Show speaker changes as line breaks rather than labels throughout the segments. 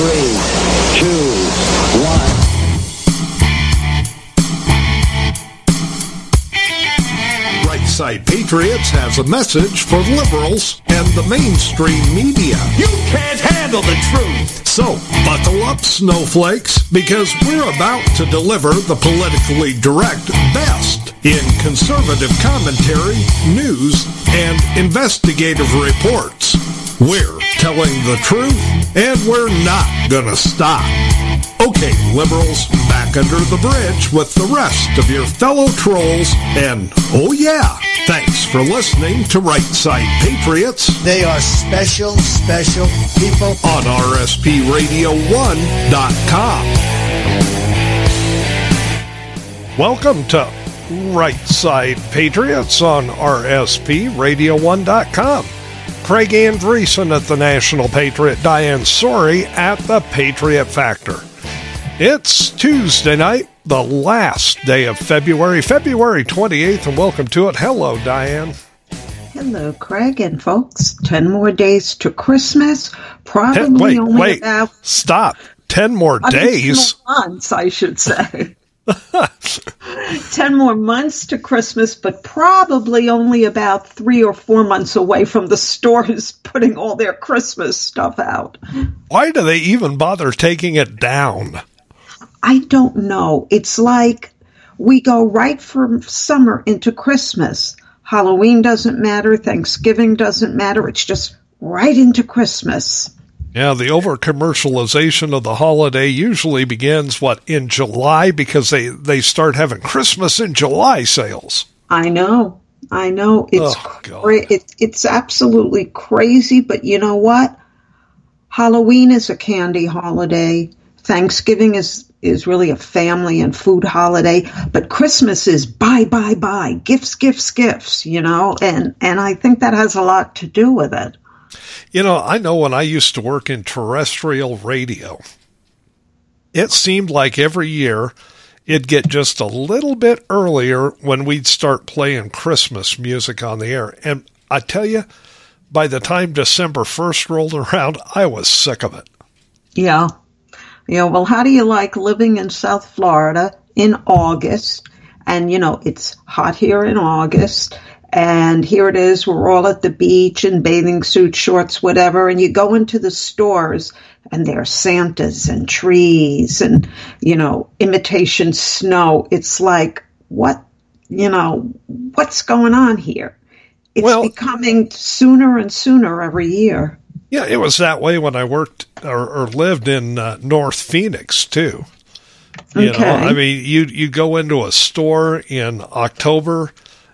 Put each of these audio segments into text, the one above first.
three, two, one. Right-side Patriots has a message for liberals and the mainstream media.
You can't handle the truth.
So, buckle up, snowflakes, because we're about to deliver the politically direct best in conservative commentary, news, and investigative reports. We're telling the truth, and we're not gonna stop. Okay, liberals, back under the bridge with the rest of your fellow trolls, and oh yeah, thanks for listening to Right Side Patriots.
They are special, special people.
On RSPRadio1.com. Welcome to Right Side Patriots on RSPRadio1.com. Craig Andresen at the National Patriot, Diane Sori at the Patriot Factor. It's Tuesday night, the last day of February, February 28th, and welcome to it. Hello, Diane.
Hello, Craig and folks. 10 more days to Christmas. Probably
Ten, wait,
only
wait,
about
stop. 10 more days?
months, I should say. 10 more months to Christmas, but probably only about three or four months away from the stores putting all their Christmas stuff out.
Why do they even bother taking it down?
I don't know. It's like we go right from summer into Christmas. Halloween doesn't matter, Thanksgiving doesn't matter. It's just right into Christmas.
Yeah, the over commercialization of the holiday usually begins what in July because they they start having Christmas in July sales.
I know, I know. It's
Oh,
cra- it, it's absolutely crazy. But you know what? Halloween is a candy holiday. Thanksgiving is is really a family and food holiday. But Christmas is buy, buy, buy, gifts, gifts, gifts. You know, and and I think that has a lot to do with it.
You know, I know when I used to work in terrestrial radio, it seemed like every year it'd get just a little bit earlier when we'd start playing Christmas music on the air. And I tell you, by the time December 1st rolled around, I was sick of it.
Yeah. Yeah. Well, how do you like living in South Florida in August? And, you know, it's hot here in August. And here it is. We're all at the beach in bathing suits, shorts, whatever. And you go into the stores and there are Santas and trees and, you know, imitation snow. It's like, what, you know, what's going on here? It's
Well-
becoming sooner and sooner every year.
Yeah, it was that way when I worked or, or lived in uh, North Phoenix too. You
Okay.
know, I mean, you you go into a store in October,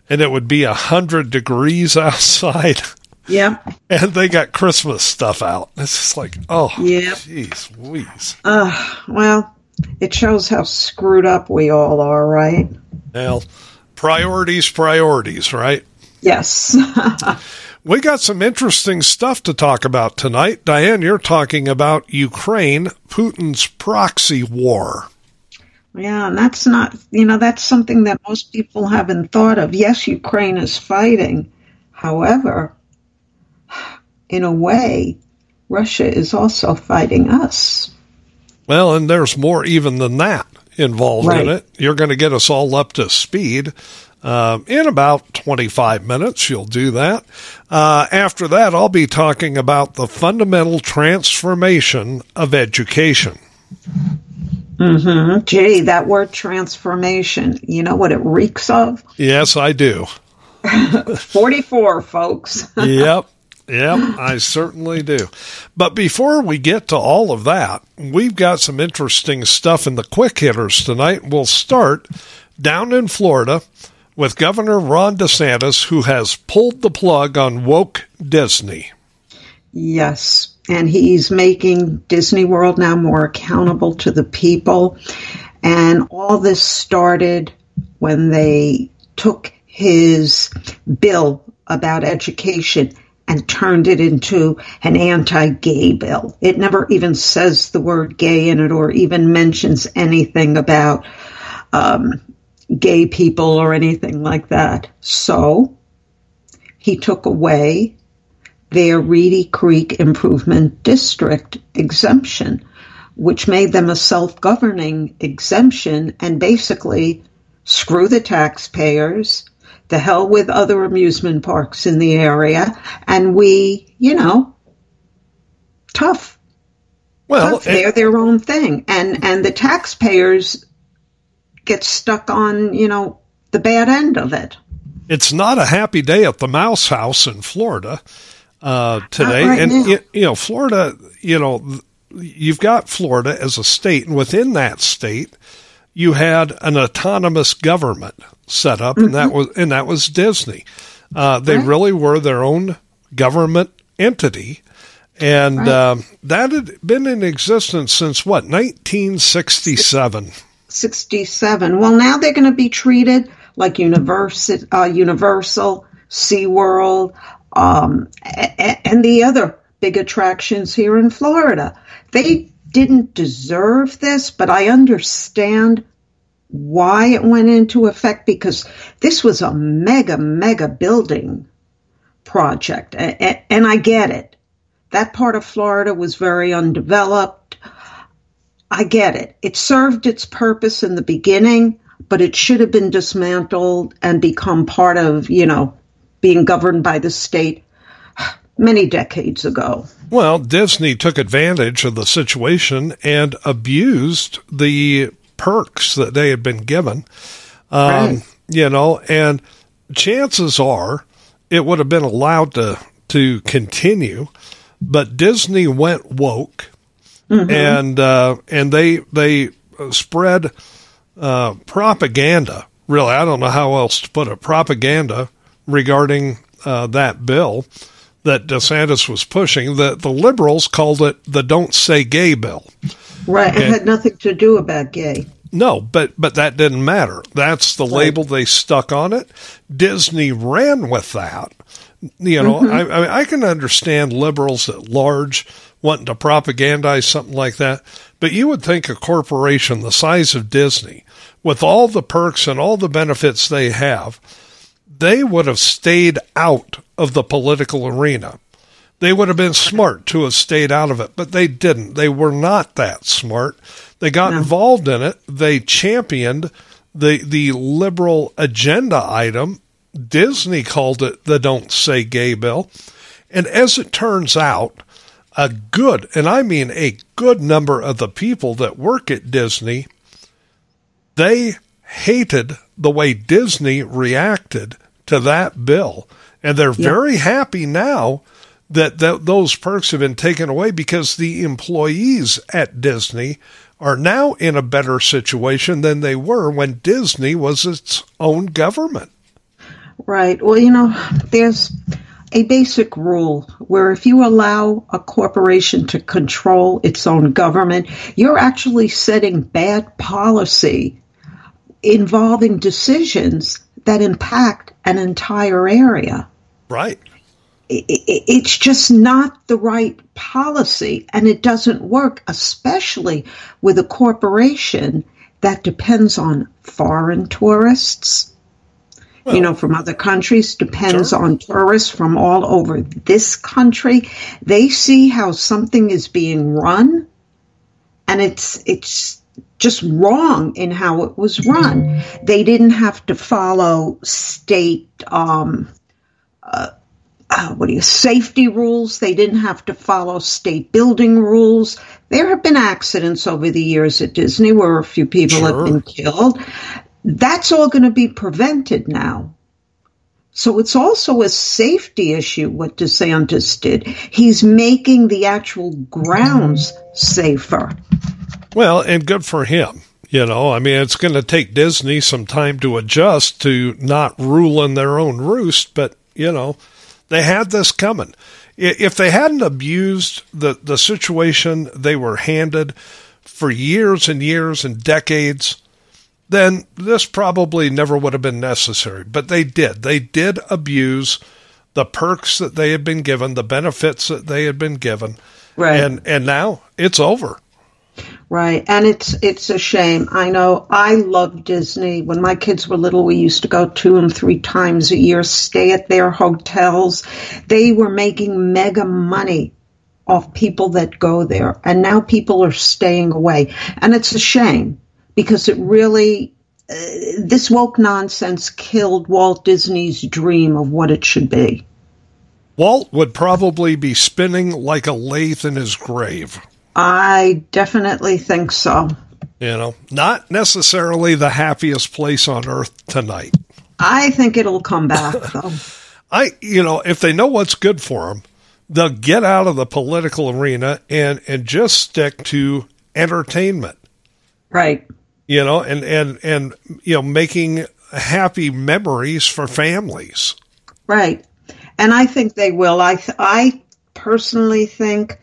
and it would be a hundred degrees outside,
Yeah.
and they got Christmas stuff out. It's just like, oh,
Yep.
jeez, Louise.
Uh, well, it shows how screwed up we all are, right?
Well, priorities, priorities, right?
Yes.
We got some interesting stuff to talk about tonight. Diane, you're talking about Ukraine, Putin's proxy war.
Yeah, and that's not, you know, that's something that most people haven't thought of. Yes, Ukraine is fighting. However, in a way, Russia is also fighting us.
Well, and there's more even than that involved in it. You're going to get us all up to speed. Um, in about 25 minutes, you'll do that. Uh, after that, I'll be talking about the fundamental transformation of education.
Hmm Gee, that word transformation, you know what it reeks of?
Yes, I do.
44, folks.
yep. Yep, I certainly do. But before we get to all of that, we've got some interesting stuff in the quick hitters tonight. We'll start down in Florida with Governor Ron DeSantis, who has pulled the plug on woke Disney.
Yes. And he's making Disney World now more accountable to the people. And all this started when they took his bill about education and turned it into an anti gay bill. It never even says the word gay in it or even mentions anything about um, gay people or anything like that. So he took away their Reedy Creek Improvement District exemption, which made them a self governing exemption and basically screw the taxpayers. the hell with other amusement parks in the area, and we, you know, tough.
Well,
tough. they're eh, their own thing, and and the taxpayers get stuck on, you know, the bad end of it.
It's not a happy day at the Mouse House in Florida uh, today, right and you, you know, Florida, you know, you've got Florida as a state, and within that state, you had an autonomous government set up, mm-hmm. and that mm-hmm. was and that was Disney. Uh, they right. really were their own government entity, and right. um, that had been in existence since what 1967.
67. Well, now they're going to be treated like Universal, uh, Universal, SeaWorld, um, and the other big attractions here in Florida. They didn't deserve this, but I understand why it went into effect because this was a mega, mega building project. And I get it. That part of Florida was very undeveloped. I get it. It served its purpose in the beginning, but it should have been dismantled and become part of, you know, being governed by the state many decades ago.
Well, Disney took advantage of the situation and abused the perks that they had been given. Um, right. You know, and chances are it would have been allowed to to continue, but Disney went woke, mm-hmm. and uh, and they they spread uh, propaganda. Really, I don't know how else to put it. Propaganda regarding uh, that bill that DeSantis was pushing. The the liberals called it the "Don't Say Gay" bill.
Right, it and, had nothing to do about gay.
No, but but that didn't matter. That's the right. label they stuck on it. Disney ran with that. You know, mm-hmm. I, I, I can understand liberals at large wanting to propagandize something like that, but you would think a corporation the size of Disney, with all the perks and all the benefits they have, they would have stayed out of the political arena. They would have been smart to have stayed out of it, but they didn't. They were not that smart. They got no. involved in it. They championed the the liberal agenda item. Disney called it the "Don't Say Gay" bill, and as it turns out, a good and I mean a good number of the people that work at Disney, they hated the way Disney reacted to that bill, and they're very happy now that, that those perks have been taken away because the employees at Disney are now in a better situation than they were when Disney was its own government.
Right. Well, you know, there's a basic rule where if you allow a corporation to control its own government, you're actually setting bad policy involving decisions that impact an entire area.
Right
it's just not the right policy and it doesn't work, especially with a corporation that depends on foreign tourists. Well, you know, from other countries, depends sure. on tourists from all over this country. They see how something is being run and it's, it's just wrong in how it was run. They didn't have to follow state, um, uh, uh, what do you safety rules. They didn't have to follow state building rules. There have been accidents over the years at Disney where a few people sure. have been killed. That's all going to be prevented now. So it's also a safety issue what DeSantis did. He's making the actual grounds safer.
Well, and good for him. You know, I mean, it's going to take Disney some time to adjust to not ruling their own roost, but, you know, they had this coming. If they hadn't abused the, the situation they were handed for years and years and decades, then this probably never would have been necessary. But they did. They did abuse the perks that they had been given, the benefits that they had been given. Right. And and now it's over.
Right. And it's it's a shame. I know I love Disney. When my kids were little, we used to go two and three times a year, stay at their hotels. They were making mega money off people that go there. And now people are staying away. And it's a shame because it really uh, this woke nonsense killed Walt Disney's dream of what it should be.
Walt would probably be spinning like a lathe in his grave.
I definitely think so.
You know, not necessarily the happiest place on earth tonight.
I think it'll come back, though.
I, you know, if they know what's good for them, they'll get out of the political arena and and just stick to entertainment.
Right.
You know, and and and you know, making happy memories for families.
Right. And I think they will. I I personally think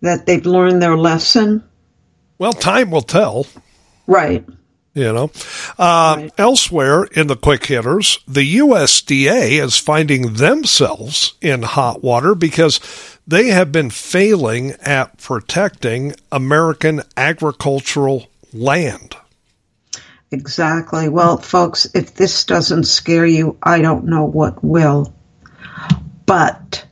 that they've learned their lesson.
Well, time will tell.
Right.
You know, uh,
Right.
elsewhere in the quick hitters, the USDA is finding themselves in hot water because they have been failing at protecting American agricultural land.
Exactly. Well, folks, if this doesn't scare you, I don't know what will. But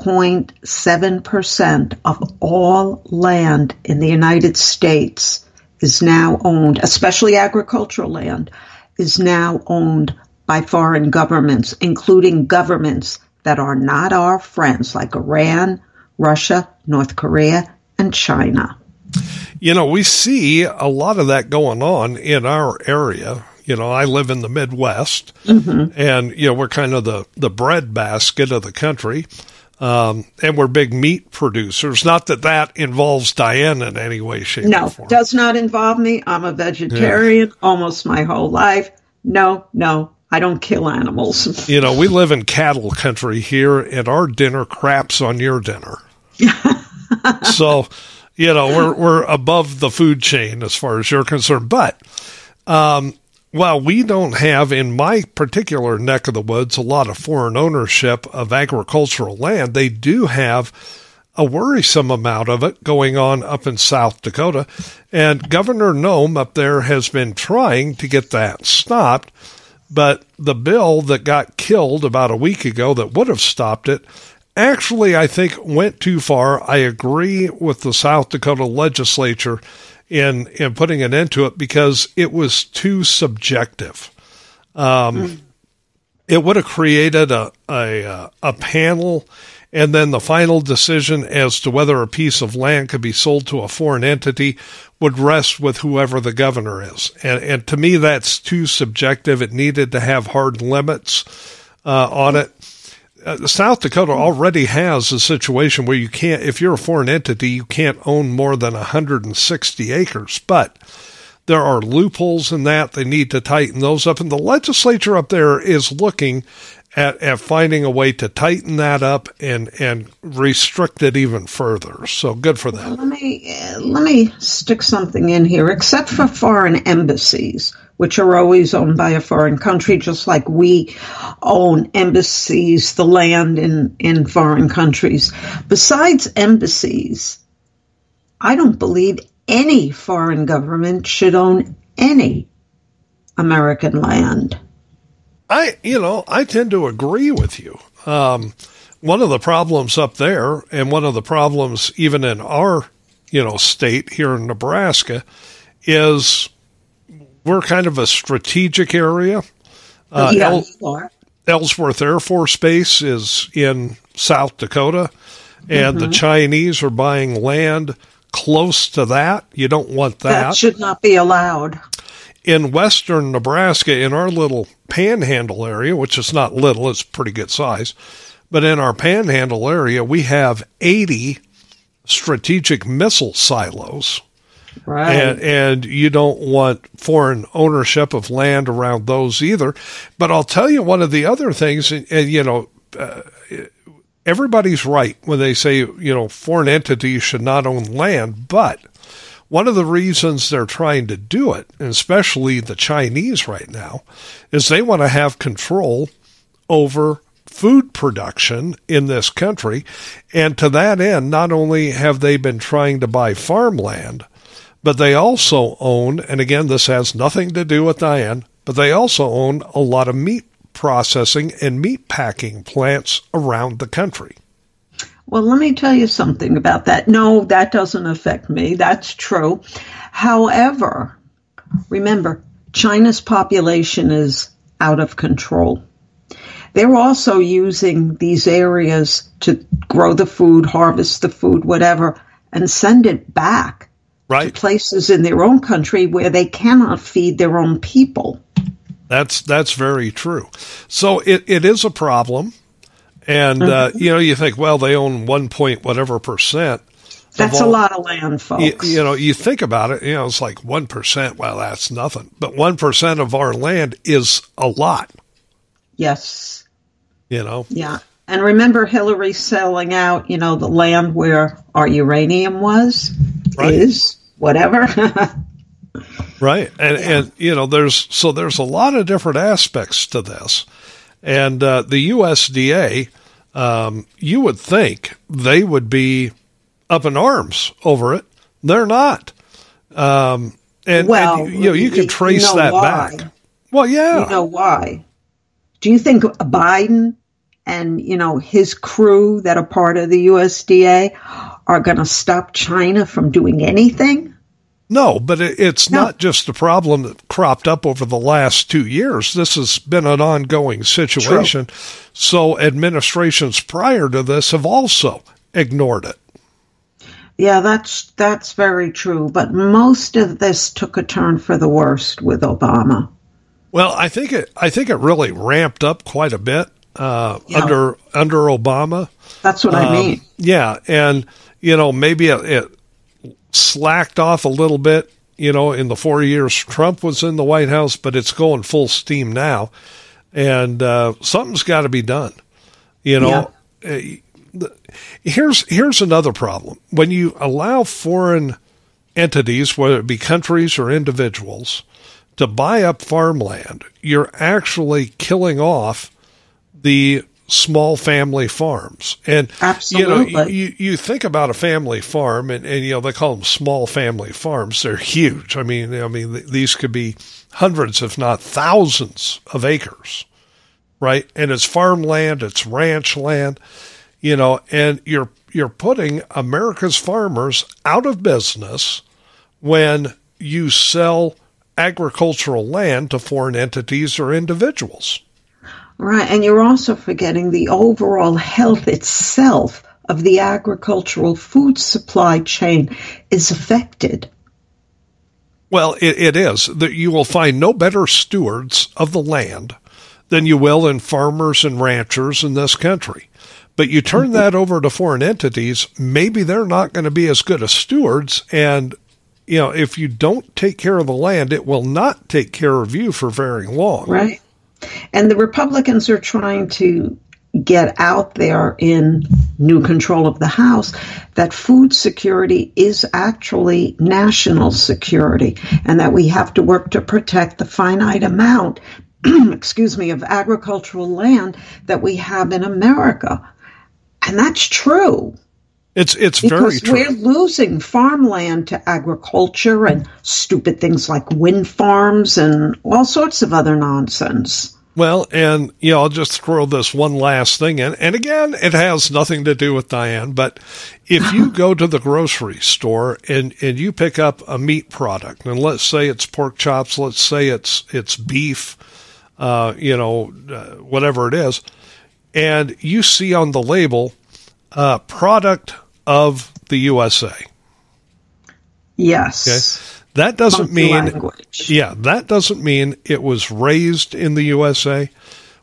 1.7% of all land in the United States is now owned, especially agricultural land, is now owned by foreign governments, including governments that are not our friends, like Iran, Russia, North Korea, and China.
You know, we see a lot of that going on in our area. You know, I live in the Midwest, mm-hmm. and you know we're kind of the the bread basket of the country, um, and we're big meat producers. Not that that involves Diane in any way, shape, or
No, does not involve me. I'm a vegetarian almost my whole life. No, no, I don't kill animals.
You know, we live in cattle country here, and our dinner craps on your dinner. so, you know, we're we're above the food chain as far as you're concerned. But um, while we don't have in my particular neck of the woods a lot of foreign ownership of agricultural land, they do have a worrisome amount of it going on up in South Dakota. And Governor Noem up there has been trying to get that stopped. But the bill that got killed about a week ago that would have stopped it actually, I think, went too far. I agree with the South Dakota legislature in, in putting an end to it because it was too subjective. Um, It would have created a, a, uh, a panel and then the final decision as to whether a piece of land could be sold to a foreign entity would rest with whoever the governor is. And, and to me, that's too subjective. It needed to have hard limits uh, on it. Uh, South Dakota already has a situation where you can't, if you're a foreign entity, you can't own more than 160 acres. But there are loopholes in that. They need to tighten those up. And the legislature up there is looking at, at finding a way to tighten that up and, and restrict it even further. So good for them.
let me uh, let me stick something in here. Except for foreign embassies, which are always owned by a foreign country, just like we own embassies, the land in in foreign countries. Besides embassies, I don't believe any foreign government should own any American land.
I, you know, I tend to agree with you. Um, one of the problems up there, and one of the problems even in our, you know, state here in Nebraska, is we're kind of a strategic area. Uh,
yeah,
El- Ellsworth Air Force Base is in South Dakota, and the Chinese are buying land close to that. You don't want
that. that should not be allowed.
in western Nebraska, in our little panhandle area, which is not little, it's pretty good size, but in our panhandle area, we have 80 strategic missile silos.
Right.
And, and you don't want foreign ownership of land around those either. But I'll tell you one of the other things, and, and you know, uh, everybody's right when they say, you know, foreign entities should not own land. But one of the reasons they're trying to do it, especially the Chinese right now, is they want to have control over food production in this country. And to that end, not only have they been trying to buy farmland, but they also own, and again, this has nothing to do with Diane, but they also own a lot of meat processing and meat packing plants around the country.
Well, let me tell you something about that. No, that doesn't affect me. That's true. However, remember, China's population is out of control. They're also using these areas to grow the food, harvest the food, whatever, and send it back
right.
to places in their own country where they cannot feed their own people.
That's that's very true. So it, it is a problem, and uh, mm-hmm. you know you think well they own one point whatever percent.
That's all, a lot of land, folks.
You, you, know, you think about it. You know, it's like one percent. Well, that's nothing, but one percent of our land is a lot.
Yes.
You know.
Yeah, and remember Hillary selling out. You know, the land where our uranium was right. is whatever.
right, and yeah. and you know, there's so there's a lot of different aspects to this, and uh, the USDA, um, you would think they would be up in arms over it. They're not. Um, and,
well,
and, you know, you can trace you know that
why.
back. Well, yeah.
You know why? Do you think Biden and you know his crew that are part of the USDA are going to stop China from doing anything?
No, but it, it's no. not just a problem that cropped up over the last two years. This has been an ongoing situation. True. So administrations prior to this have also ignored it.
Yeah, that's that's very true. But most of this took a turn for the worst with Obama.
Well, I think it I think it really ramped up quite a bit uh, yeah. under under Obama.
That's what um, I mean.
Yeah, and you know maybe it, it slacked off a little bit. You know, in the four years Trump was in the White House, but it's going full steam now, and uh, something's got to be done. You know, yeah. Uh, here's here's another problem. When you allow foreign entities, whether it be countries or individuals, to buy up farmland, you're actually killing off the small family farms. And
Absolutely.
you know, you, you think about a family farm and, and you know, they call them small family farms. They're huge. I mean, I mean, these could be hundreds, if not thousands of acres, right? And it's farmland, it's ranch land you know, and you're you're putting America's farmers out of business when you sell agricultural land to foreign entities or individuals.
Right, and you're also forgetting the overall health itself of the agricultural food supply chain is affected.
Well, it, it is. That you will find no better stewards of the land than you will in farmers and ranchers in this country. But you turn mm-hmm. that over to foreign entities, maybe they're not going to be as good as stewards. And, you know, if you don't take care of the land, it will not take care of you for very long.
Right. And the Republicans are trying to get out there in new control of the House that food security is actually national security and that we have to work to protect the finite amount, excuse me, of agricultural land that we have in America. And that's true.
It's it's very
true. We're losing farmland to agriculture and stupid things like wind farms and all sorts of other nonsense.
Well, and you know, I'll just throw this one last thing in. And again, it has nothing to do with Diane, but if you go to the grocery store and, and you pick up a meat product, and let's say it's pork chops, let's say it's it's beef, uh, you know, uh, whatever it is, and you see on the label uh, product of the USA.
Yes.
Okay. That doesn't Funky mean language. yeah, that doesn't mean it was raised in the USA.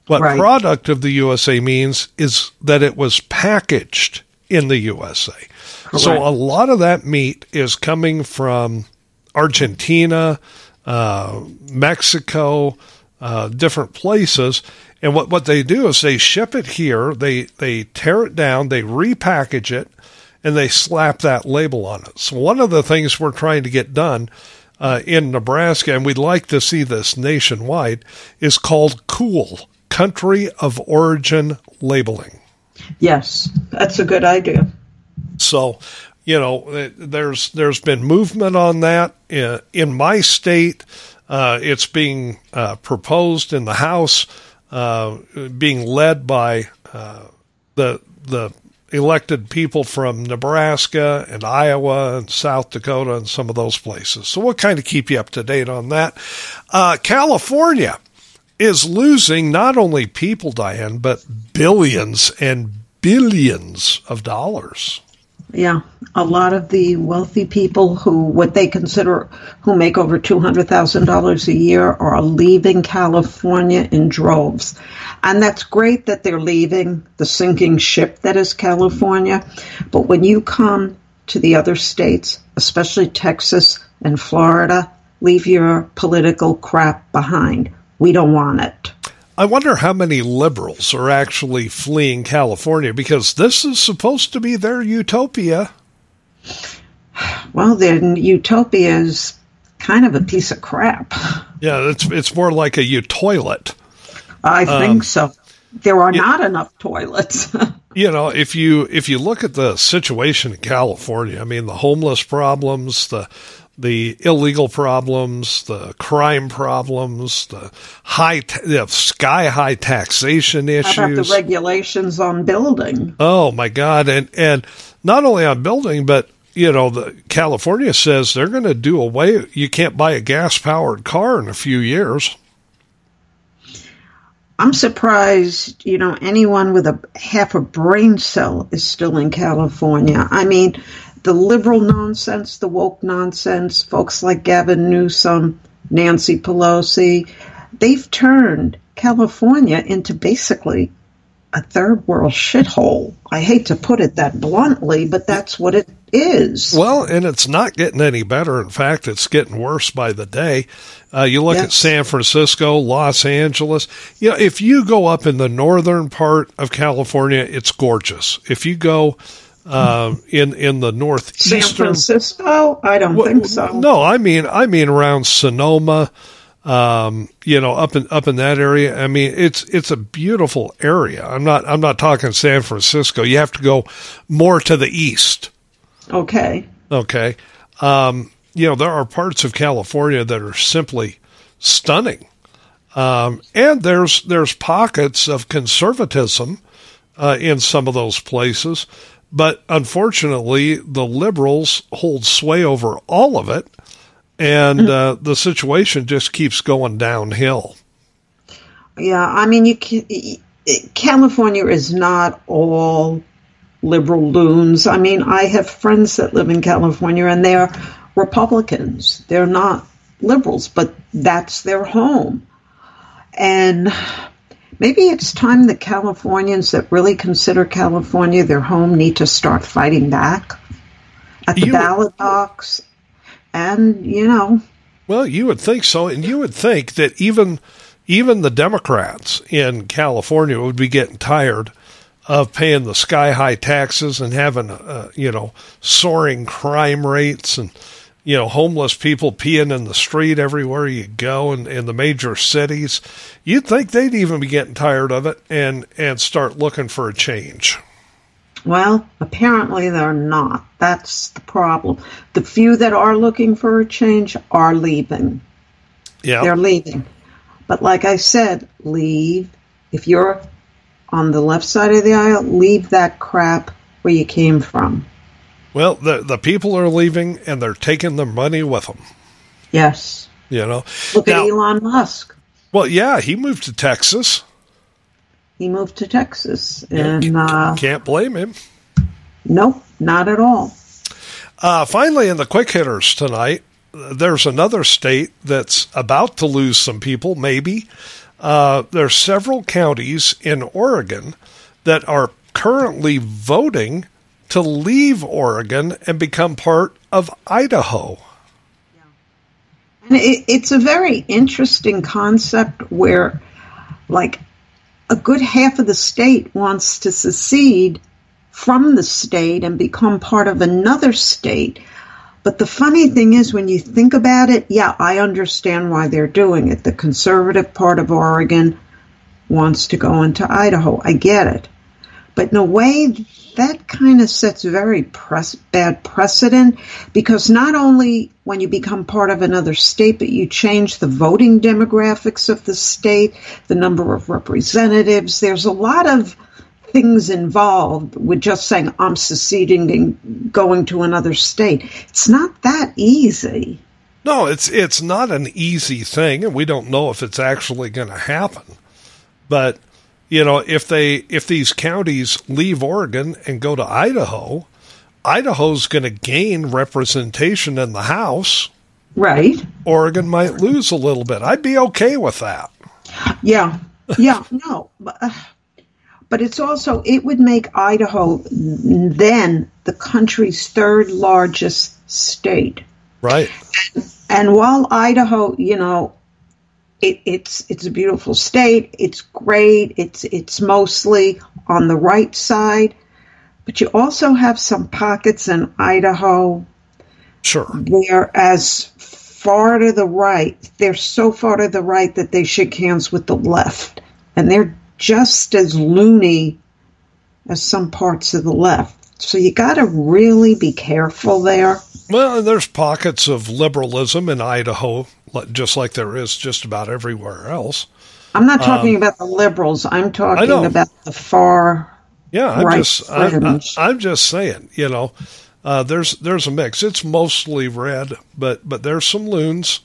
What right. product of the USA means is that it was packaged in the USA. Correct. So a lot of that meat is coming from Argentina, uh, Mexico, uh, different places, and what, what they do is they ship it here, they, they tear it down, they repackage it, and they slap that label on it. So one of the things we're trying to get done uh, in Nebraska, and we'd like to see this nationwide, is called COOL, Country of Origin Labeling.
Yes, that's a good idea.
So, you know, there's there's been movement on that in, in my state. Uh, it's being uh, proposed in the House uh, being led by uh, the the elected people from Nebraska and Iowa and South Dakota and some of those places. So we'll kind of keep you up to date on that. Uh, California is losing not only people, Diane, but billions and billions of dollars.
Yeah, a lot of the wealthy people who what they consider who make over two hundred thousand dollars a year are leaving California in droves, and that's great that they're leaving the sinking ship that is California. But when you come to the other states, especially Texas and Florida, leave your political crap behind. We don't want it.
I wonder how many liberals are actually fleeing California because this is supposed to be their utopia.
Well, then utopia is kind of a piece of crap.
Yeah, it's it's more like a you toilet.
I think um, so. There are not enough toilets.
you know, if you if you look at the situation in California, I mean, the homeless problems, the the illegal problems, the crime problems, the high, the sky high taxation issues.
How about the regulations on building?
Oh my God! And and not only on building, but you know, the California says they're going to do away. You can't buy a gas powered car in a few years.
I'm surprised, you know, anyone with a half a brain cell is still in California. I mean, the liberal nonsense, the woke nonsense, folks like Gavin Newsom, Nancy Pelosi, they've turned California into basically a third world shithole. I hate to put it that bluntly, but that's what it is.
Well, and it's not getting any better. In fact, it's getting worse by the day. Uh, you look yes. at San Francisco, Los Angeles. You know, if you go up in the northern part of California, it's gorgeous. If you go uh, in in the northeastern
San Francisco. I don't well, think so.
No, I mean I mean around Sonoma. Um, you know, up in up in that area. I mean, it's it's a beautiful area. I'm not I'm not talking San Francisco. You have to go more to the east.
Okay.
Okay. Um, you know, there are parts of California that are simply stunning. Um, and there's there's pockets of conservatism uh, in some of those places. But unfortunately, the liberals hold sway over all of it, and mm. uh, the situation just keeps going downhill.
Yeah, I mean, you can, California is not all liberal loons. I mean, I have friends that live in California, and they're Republicans. They're not liberals, but that's their home. And Maybe it's time the Californians that really consider California their home need to start fighting back at the you, ballot box. And, you know.
Well, you would think so. And you would think that even even the Democrats in California would be getting tired of paying the sky high taxes and having, uh, you know, soaring crime rates and you know, homeless people peeing in the street everywhere you go in, in the major cities. You'd think they'd even be getting tired of it and, and start looking for a change.
Well, apparently they're not. That's the problem. The few that are looking for a change are leaving.
Yeah.
They're leaving. But like I said, leave. If you're on the left side of the aisle, leave that crap where you came from.
Well, the the people are leaving and they're taking their money with them.
Yes.
You know.
Look now, at Elon Musk.
Well, yeah, he moved to Texas.
He moved to Texas, and yeah,
uh, can't blame him.
Nope, not at all.
Uh, finally, in the quick hitters tonight, there's another state that's about to lose some people. Maybe uh, there's several counties in Oregon that are currently voting to leave Oregon and become part of Idaho.
And it, it's a very interesting concept where, like, a good half of the state wants to secede from the state and become part of another state. But the funny thing is, when you think about it, yeah, I understand why they're doing it. The conservative part of Oregon wants to go into Idaho. I get it. But in a way, that kind of sets very pres- bad precedent because not only when you become part of another state, but you change the voting demographics of the state, the number of representatives. There's a lot of things involved with just saying I'm seceding and going to another state. It's not that easy.
No, it's it's not an easy thing, and we don't know if it's actually going to happen. But you know, if they if these counties leave Oregon and go to Idaho, Idaho's going to gain representation in the House.
Right.
Oregon might lose a little bit. I'd be okay with that.
Yeah. Yeah. no. But, uh, but it's also it would make Idaho then the country's third largest state.
Right.
And, and while Idaho, you know, it, it's it's a beautiful state. It's great. It's it's mostly on the right side, but you also have some pockets in Idaho.
Sure.
They're as far to the right. They're so far to the right that they shake hands with the left, and they're just as loony as some parts of the left. So you got to really be careful there.
Well, there's pockets of liberalism in Idaho, just like there is just about everywhere else.
I'm not talking um, about the liberals. I'm talking about the far.
Yeah, I'm right just I'm, I'm, just saying. You know, uh, there's there's a mix. It's mostly red, but but there's some loons.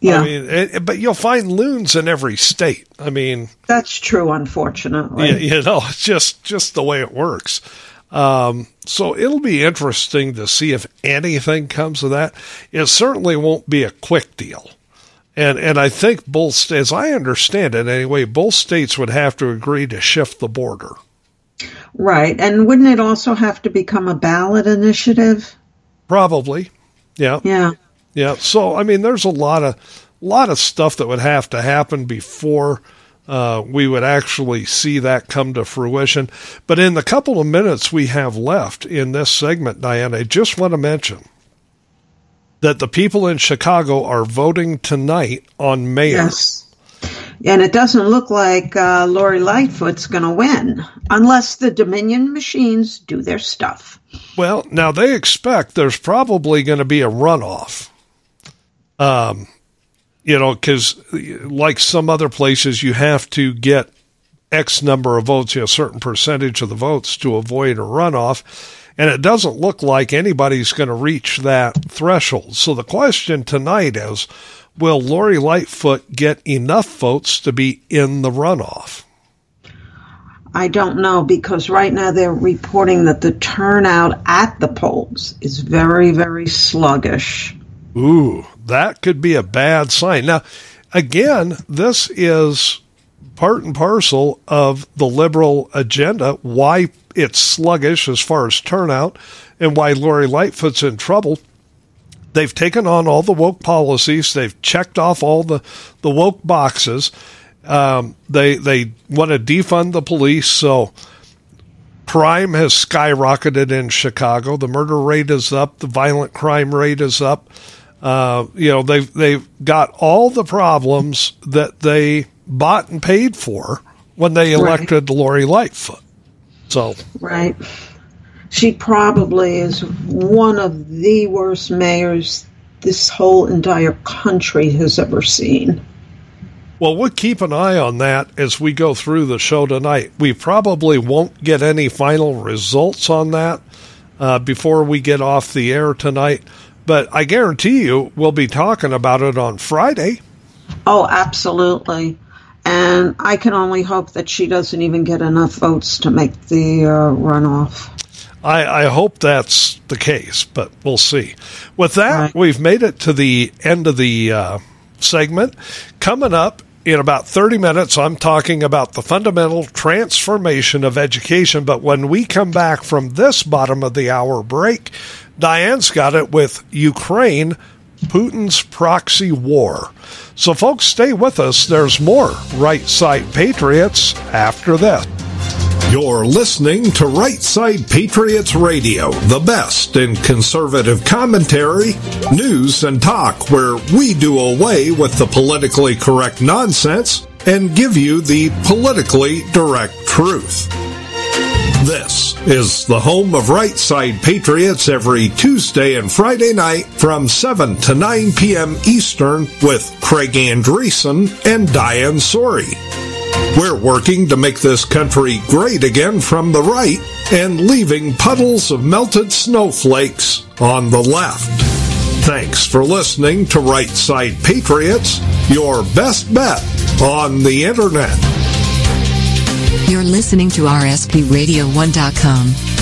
Yeah. I mean, it, but you'll find loons in every state. I mean,
that's true. Unfortunately,
you, you know, it's just just the way it works. Um, so it'll be interesting to see if anything comes of that. It certainly won't be a quick deal. And, and I think both as I understand it anyway, both states would have to agree to shift the border.
Right. And wouldn't it also have to become a ballot initiative?
Probably. Yeah.
Yeah.
Yeah. So, I mean, there's a lot of, lot of stuff that would have to happen before uh, we would actually see that come to fruition. But in the couple of minutes we have left in this segment, Diane, I just want to mention that the people in Chicago are voting tonight on mayor.
Yes. And it doesn't look like uh, Lori Lightfoot's going to win unless the Dominion machines do their stuff.
Well, now they expect there's probably going to be a runoff. Um, you know, because like some other places, you have to get X number of votes, you know, a certain percentage of the votes to avoid a runoff. And it doesn't look like anybody's going to reach that threshold. So the question tonight is will Lori Lightfoot get enough votes to be in the runoff?
I don't know because right now they're reporting that the turnout at the polls is very, very sluggish.
Ooh, that could be a bad sign. Now, again, this is part and parcel of the liberal agenda, why it's sluggish as far as turnout and why Lori Lightfoot's in trouble. They've taken on all the woke policies. They've checked off all the, the woke boxes. Um, they they want to defund the police. So crime has skyrocketed in Chicago. The murder rate is up. The violent crime rate is up. Uh, you know, they've they've got all the problems that they bought and paid for when they elected right. Lori Lightfoot. So
right, she probably is one of the worst mayors this whole entire country has ever seen.
Well, we'll keep an eye on that as we go through the show tonight. We probably won't get any final results on that uh, before we get off the air tonight. But I guarantee you we'll be talking about it on Friday.
Oh, absolutely. And I can only hope that she doesn't even get enough votes to make the uh, runoff.
I, I, hope that's the case, but we'll see. With that, right. we've made it to the end of the uh, segment. Coming up in about 30 minutes, I'm talking about the fundamental transformation of education. But when we come back from this bottom of the hour break, Diane's got it with Ukraine, Putin's proxy war. So, folks, stay with us. There's more Right Side Patriots after this.
You're listening to Right Side Patriots Radio, the best in conservative commentary, news, and talk, where we do away with the politically correct nonsense and give you the politically direct truth. This is the home of Right Side Patriots every Tuesday and Friday night from 7 to 9 p.m. Eastern with Craig Andresen and Diane Sori.
We're working to make this country great again from the right and leaving puddles of melted snowflakes on the left. Thanks for listening to Right Side Patriots, your best bet on the Internet.
You're listening to RSPRadio1.com.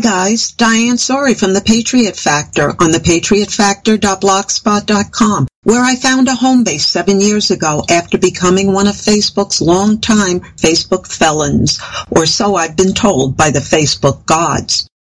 guys, Diane Sori from The Patriot Factor on thepatriotfactor.blogspot.com, where I found a home base seven years ago after becoming one of Facebook's longtime Facebook felons, or so I've been told by the Facebook gods.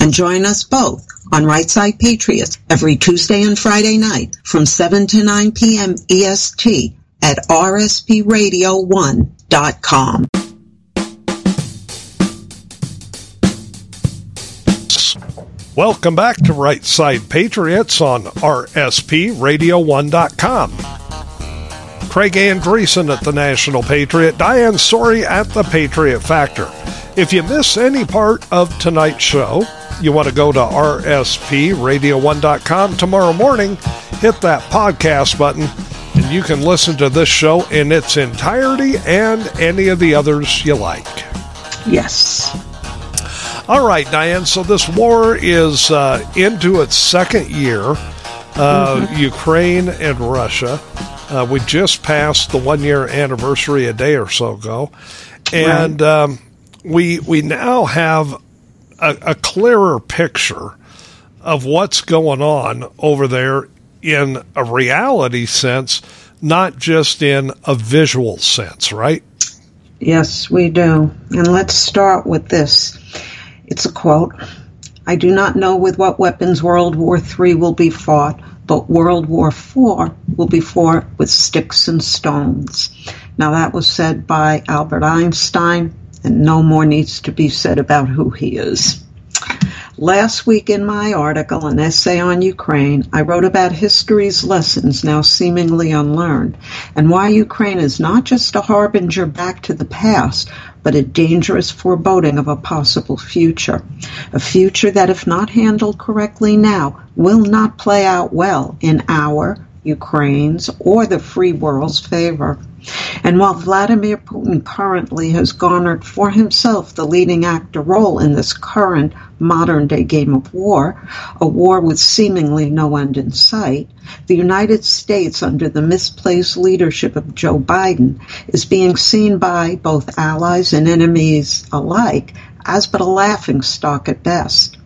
and join us both on Right Side Patriots every Tuesday and Friday night from 7 to 9 p.m. EST at rspradio1.com.
Welcome back to Right Side Patriots on rspradio1.com. Craig Andresen at the National Patriot, Diane Sori at the Patriot Factor. If you miss any part of tonight's show, you want to go to rspradio1.com tomorrow morning, hit that podcast button, and you can listen to this show in its entirety and any of the others you like.
Yes.
All right, Diane. So this war is uh, into its second year. Uh, mm-hmm. Ukraine and Russia. Uh, we just passed the one year anniversary a day or so ago. And right. um, we, we now have a, a clearer picture of what's going on over there in a reality sense, not just in a visual sense, right?
Yes, we do. And let's start with this. It's a quote I do not know with what weapons World War III will be fought, but World War IV will be fought with sticks and stones. Now, that was said by Albert Einstein and no more needs to be said about who he is. Last week in my article, An Essay on Ukraine, I wrote about history's lessons now seemingly unlearned, and why Ukraine is not just a harbinger back to the past, but a dangerous foreboding of a possible future. A future that, if not handled correctly now, will not play out well in our, Ukraine's, or the free world's favor. And while Vladimir Putin currently has garnered for himself the leading actor role in this current modern day game of war, a war with seemingly no end in sight, the United States, under the misplaced leadership of Joe Biden, is being seen by both allies and enemies alike as but a laughing stock at best.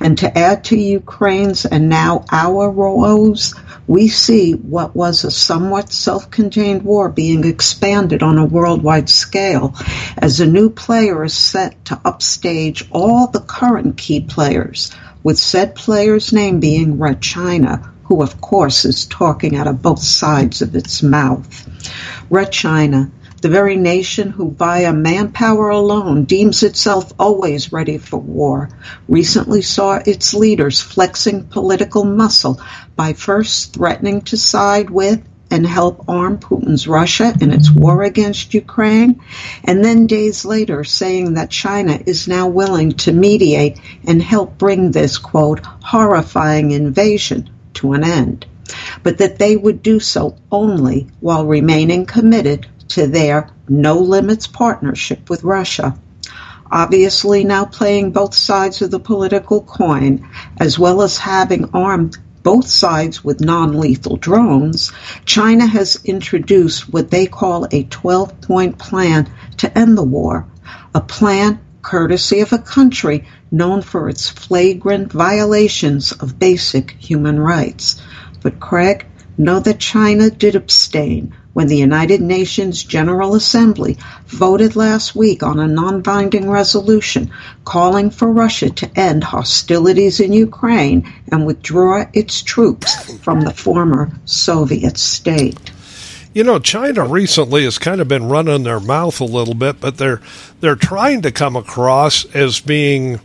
And to add to Ukraine's and now our woes, we see what was a somewhat self-contained war being expanded on a worldwide scale as a new player is set to upstage all the current key players, with said player's name being Red China, who of course is talking out of both sides of its mouth. Red China the very nation who via manpower alone deems itself always ready for war, recently saw its leaders flexing political muscle by first threatening to side with and help arm Putin's Russia in its war against Ukraine, and then days later saying that China is now willing to mediate and help bring this, quote, horrifying invasion to an end. But that they would do so only while remaining committed to their no limits partnership with Russia. Obviously, now playing both sides of the political coin, as well as having armed both sides with non lethal drones, China has introduced what they call a 12 point plan to end the war, a plan courtesy of a country known for its flagrant violations of basic human rights. But Craig, know that China did abstain when the United Nations General Assembly voted last week on a non-binding resolution calling for Russia to end hostilities in Ukraine and withdraw its troops from the former Soviet state.
You know, China recently has kind of been running their mouth a little bit, but they're they're trying to come across as being,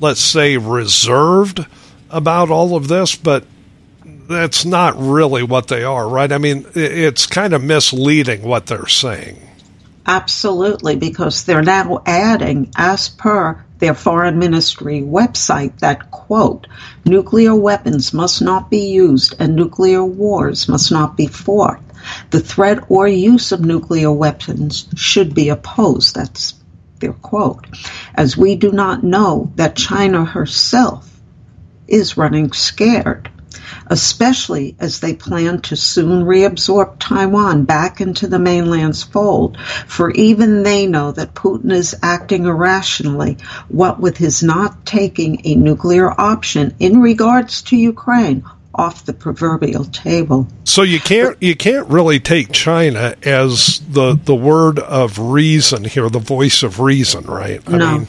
let's say, reserved about all of this, but that's not really what they are, right? I mean, it's kind of misleading what they're saying.
Absolutely, because they're now adding, as per their foreign ministry website, that quote, nuclear weapons must not be used and nuclear wars must not be fought. The threat or use of nuclear weapons should be opposed. That's their quote. As we do not know that China herself is running scared especially as they plan to soon reabsorb Taiwan back into the mainland's fold, for even they know that Putin is acting irrationally, what with his not taking a nuclear option in regards to Ukraine off the proverbial table.
So you can't you can't really take China as the the word of reason here, the voice of reason, right?
I no, mean,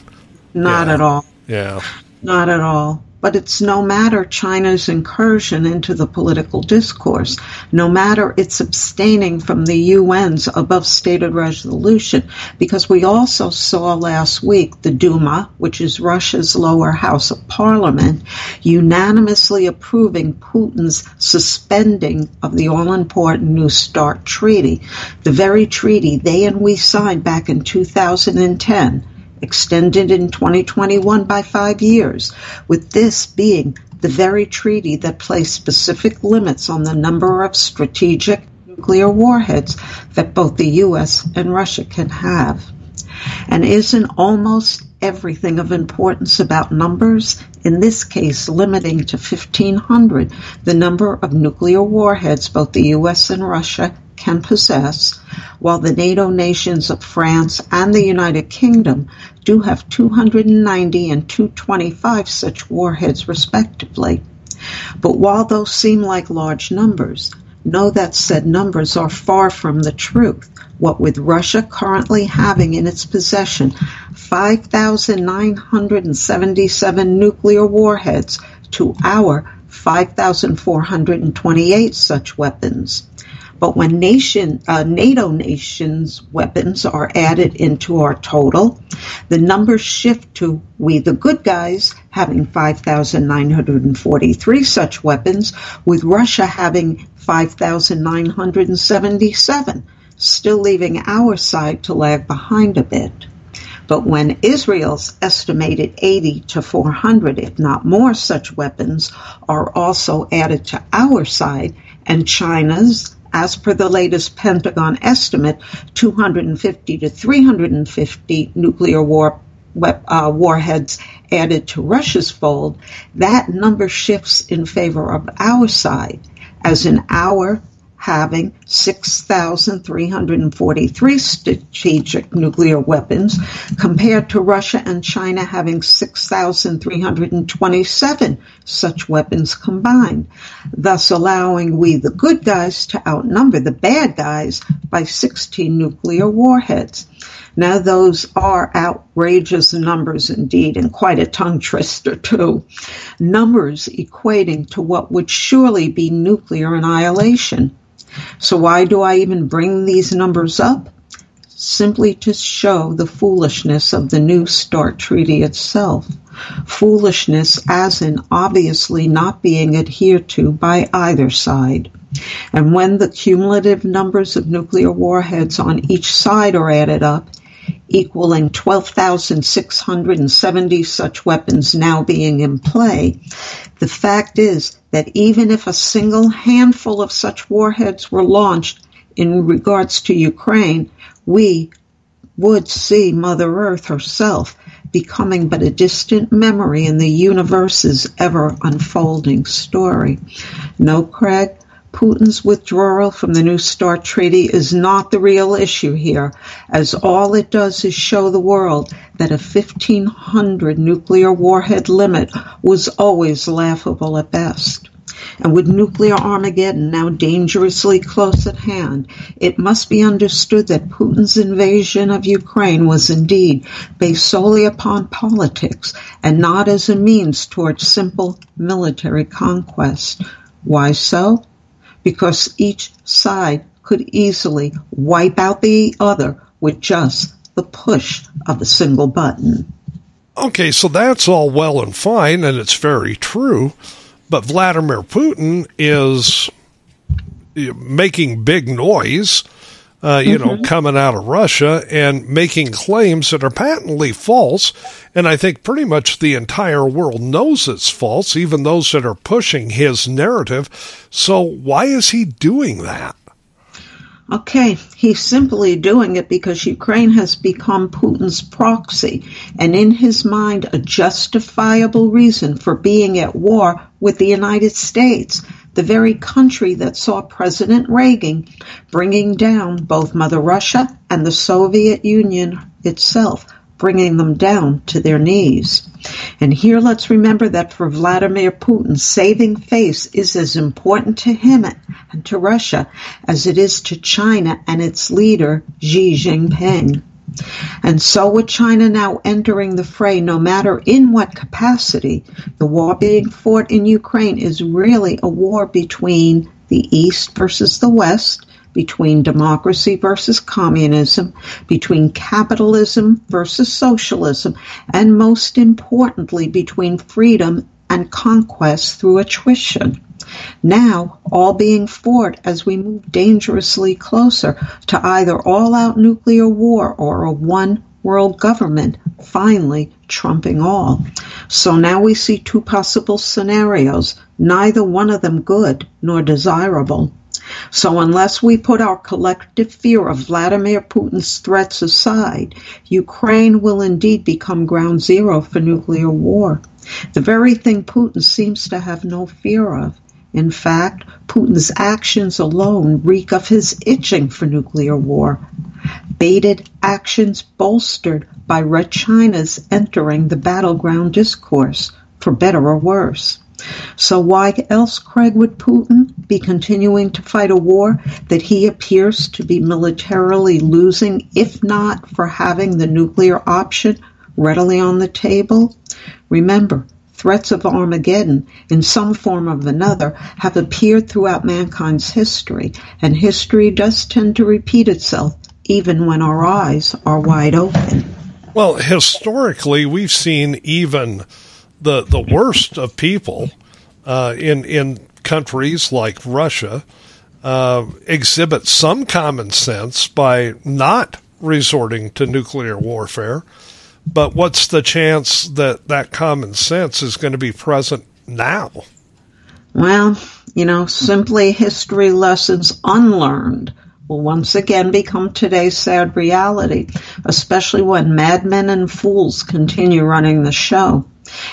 not
yeah,
at all.
Yeah,
not at all. But it's no matter China's incursion into the political discourse, no matter its abstaining from the UN's above stated resolution, because we also saw last week the Duma, which is Russia's lower house of parliament, unanimously approving Putin's suspending of the all important New START treaty, the very treaty they and we signed back in 2010 extended in 2021 by five years, with this being the very treaty that placed specific limits on the number of strategic nuclear warheads that both the U.S. and Russia can have. And isn't almost everything of importance about numbers, in this case limiting to 1,500 the number of nuclear warheads both the U.S. and Russia can possess, while the NATO nations of France and the United Kingdom do have 290 and 225 such warheads respectively. But while those seem like large numbers, know that said numbers are far from the truth. What with Russia currently having in its possession 5,977 nuclear warheads to our 5,428 such weapons. But when nation, uh, NATO nations' weapons are added into our total, the numbers shift to we, the good guys, having 5,943 such weapons, with Russia having 5,977, still leaving our side to lag behind a bit. But when Israel's estimated 80 to 400, if not more, such weapons are also added to our side, and China's as per the latest Pentagon estimate, 250 to 350 nuclear war, uh, warheads added to Russia's fold, that number shifts in favor of our side, as in our having 6,343 strategic nuclear weapons compared to Russia and China having 6,327 such weapons combined, thus allowing we the good guys to outnumber the bad guys by 16 nuclear warheads. Now those are outrageous numbers indeed and quite a tongue twister too. Numbers equating to what would surely be nuclear annihilation. So why do I even bring these numbers up? Simply to show the foolishness of the New START treaty itself. Foolishness as in obviously not being adhered to by either side. And when the cumulative numbers of nuclear warheads on each side are added up, equaling 12,670 such weapons now being in play, the fact is that even if a single handful of such warheads were launched in regards to Ukraine, we would see Mother Earth herself becoming but a distant memory in the universe's ever unfolding story. No, Craig, Putin's withdrawal from the New START treaty is not the real issue here, as all it does is show the world that a 1500 nuclear warhead limit was always laughable at best. And with nuclear Armageddon now dangerously close at hand, it must be understood that Putin's invasion of Ukraine was indeed based solely upon politics and not as a means towards simple military conquest. Why so? Because each side could easily wipe out the other with just the push of a single button.
Okay, so that's all well and fine, and it's very true. But Vladimir Putin is making big noise, uh, you mm-hmm. know, coming out of Russia and making claims that are patently false. And I think pretty much the entire world knows it's false, even those that are pushing his narrative. So why is he doing that?
Okay, he's simply doing it because Ukraine has become Putin's proxy, and in his mind, a justifiable reason for being at war with the United States, the very country that saw President Reagan bringing down both Mother Russia and the Soviet Union itself bringing them down to their knees. And here let's remember that for Vladimir Putin, saving face is as important to him and to Russia as it is to China and its leader, Xi Jinping. And so with China now entering the fray, no matter in what capacity, the war being fought in Ukraine is really a war between the East versus the West, between democracy versus communism, between capitalism versus socialism, and most importantly, between freedom and conquest through attrition. Now, all being fought as we move dangerously closer to either all out nuclear war or a one world government finally trumping all. So now we see two possible scenarios, neither one of them good nor desirable. So unless we put our collective fear of Vladimir Putin's threats aside, Ukraine will indeed become ground zero for nuclear war. The very thing Putin seems to have no fear of. In fact, Putin's actions alone reek of his itching for nuclear war. Baited actions bolstered by Red China's entering the battleground discourse, for better or worse. So why else, Craig, would Putin be continuing to fight a war that he appears to be militarily losing, if not for having the nuclear option readily on the table? Remember, threats of Armageddon in some form or another have appeared throughout mankind's history, and history does tend to repeat itself even when our eyes are wide open.
Well, historically, we've seen even the the worst of people uh, in in countries like Russia uh, exhibit some common sense by not resorting to nuclear warfare. But what's the chance that that common sense is going to be present now?
Well, you know, simply history lessons unlearned will once again become today's sad reality, especially when madmen and fools continue running the show.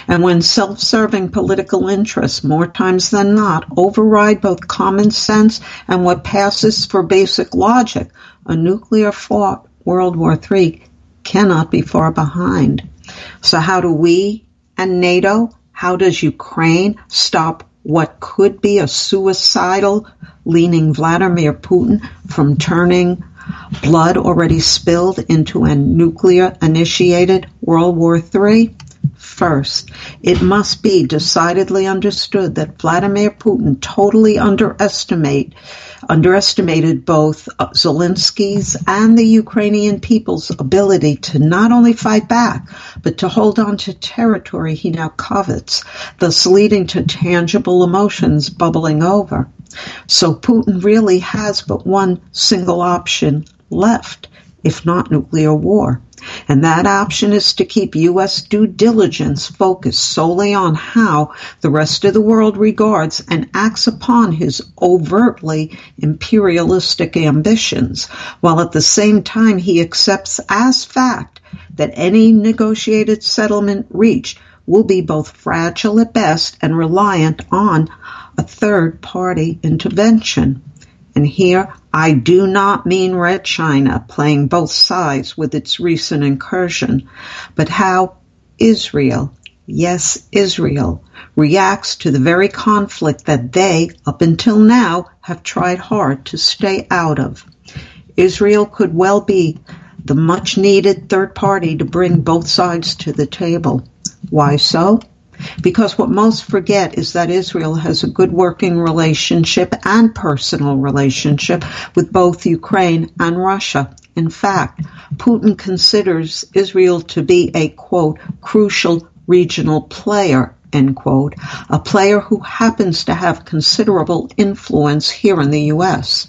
And when self-serving political interests, more times than not, override both common sense and what passes for basic logic, a nuclear fought World War III cannot be far behind. So how do we and NATO, how does Ukraine stop what could be a suicidal leaning Vladimir Putin from turning blood already spilled into a nuclear initiated World War III? First, it must be decidedly understood that Vladimir Putin totally underestimate, underestimated both Zelensky's and the Ukrainian people's ability to not only fight back, but to hold on to territory he now covets, thus leading to tangible emotions bubbling over. So Putin really has but one single option left, if not nuclear war. And that option is to keep U.S. due diligence focused solely on how the rest of the world regards and acts upon his overtly imperialistic ambitions, while at the same time he accepts as fact that any negotiated settlement reached will be both fragile at best and reliant on a third party intervention. And here I do not mean Red China playing both sides with its recent incursion, but how Israel yes, Israel, reacts to the very conflict that they, up until now, have tried hard to stay out of. Israel could well be the much needed third party to bring both sides to the table. Why so? Because what most forget is that Israel has a good working relationship and personal relationship with both Ukraine and Russia. In fact, Putin considers Israel to be a quote, crucial regional player, end quote, a player who happens to have considerable influence here in the U.S.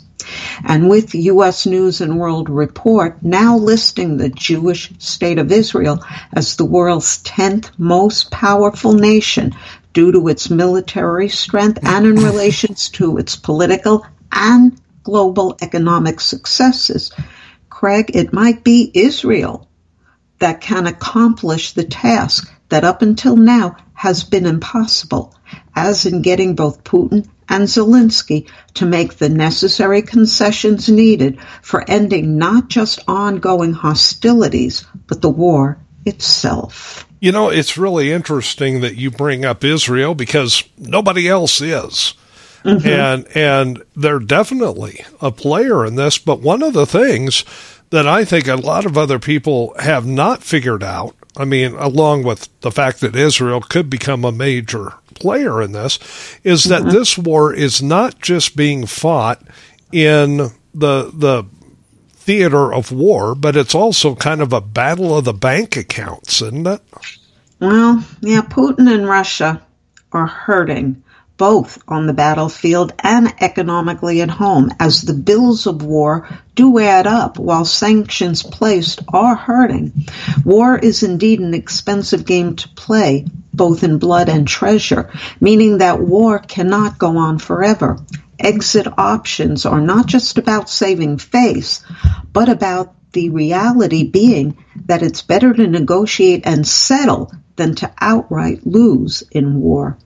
And with U.S. News and World Report now listing the Jewish state of Israel as the world's 10th most powerful nation due to its military strength and in relations to its political and global economic successes, Craig, it might be Israel that can accomplish the task that up until now has been impossible, as in getting both Putin and Zelensky to make the necessary concessions needed for ending not just ongoing hostilities, but the war itself.
You know, it's really interesting that you bring up Israel because nobody else is. Mm-hmm. And and they're definitely a player in this, but one of the things that I think a lot of other people have not figured out I mean, along with the fact that Israel could become a major player in this, is that mm-hmm. this war is not just being fought in the the theater of war, but it's also kind of a battle of the bank accounts, isn't it?
Well, yeah, Putin and Russia are hurting both on the battlefield and economically at home, as the bills of war do add up while sanctions placed are hurting. War is indeed an expensive game to play, both in blood and treasure, meaning that war cannot go on forever. Exit options are not just about saving face, but about the reality being that it's better to negotiate and settle than to outright lose in war.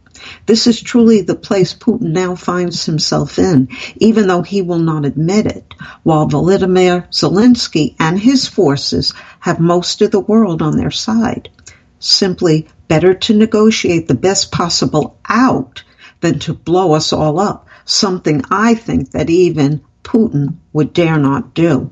This is truly the place Putin now finds himself in, even though he will not admit it, while Volodymyr Zelensky and his forces have most of the world on their side. Simply better to negotiate the best possible out than to blow us all up, something I think that even Putin would dare not do.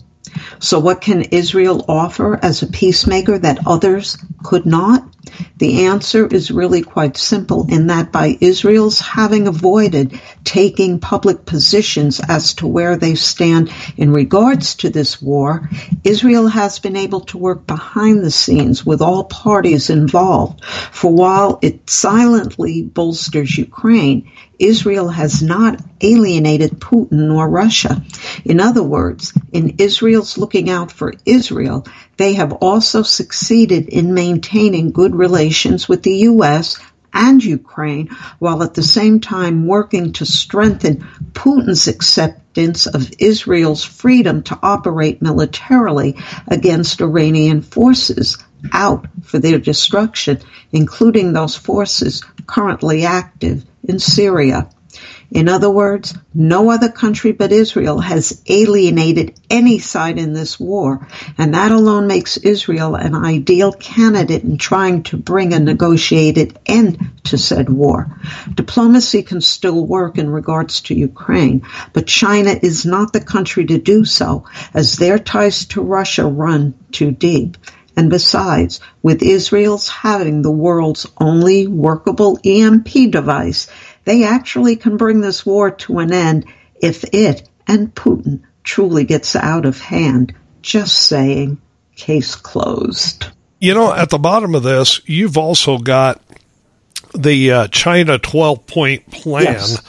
So what can Israel offer as a peacemaker that others could not? The answer is really quite simple in that by Israel's having avoided taking public positions as to where they stand in regards to this war, Israel has been able to work behind the scenes with all parties involved. For while it silently bolsters Ukraine, Israel has not alienated Putin or Russia. In other words, in Israel's looking out for Israel, they have also succeeded in maintaining good relations with the U.S. and Ukraine, while at the same time working to strengthen Putin's acceptance of Israel's freedom to operate militarily against Iranian forces out for their destruction, including those forces currently active in Syria. In other words, no other country but Israel has alienated any side in this war, and that alone makes Israel an ideal candidate in trying to bring a negotiated end to said war. Diplomacy can still work in regards to Ukraine, but China is not the country to do so, as their ties to Russia run too deep. And besides, with Israel's having the world's only workable EMP device, they actually can bring this war to an end if it and Putin truly gets out of hand. Just saying, case closed.
You know, at the bottom of this, you've also got the uh, China 12 point plan. Yes.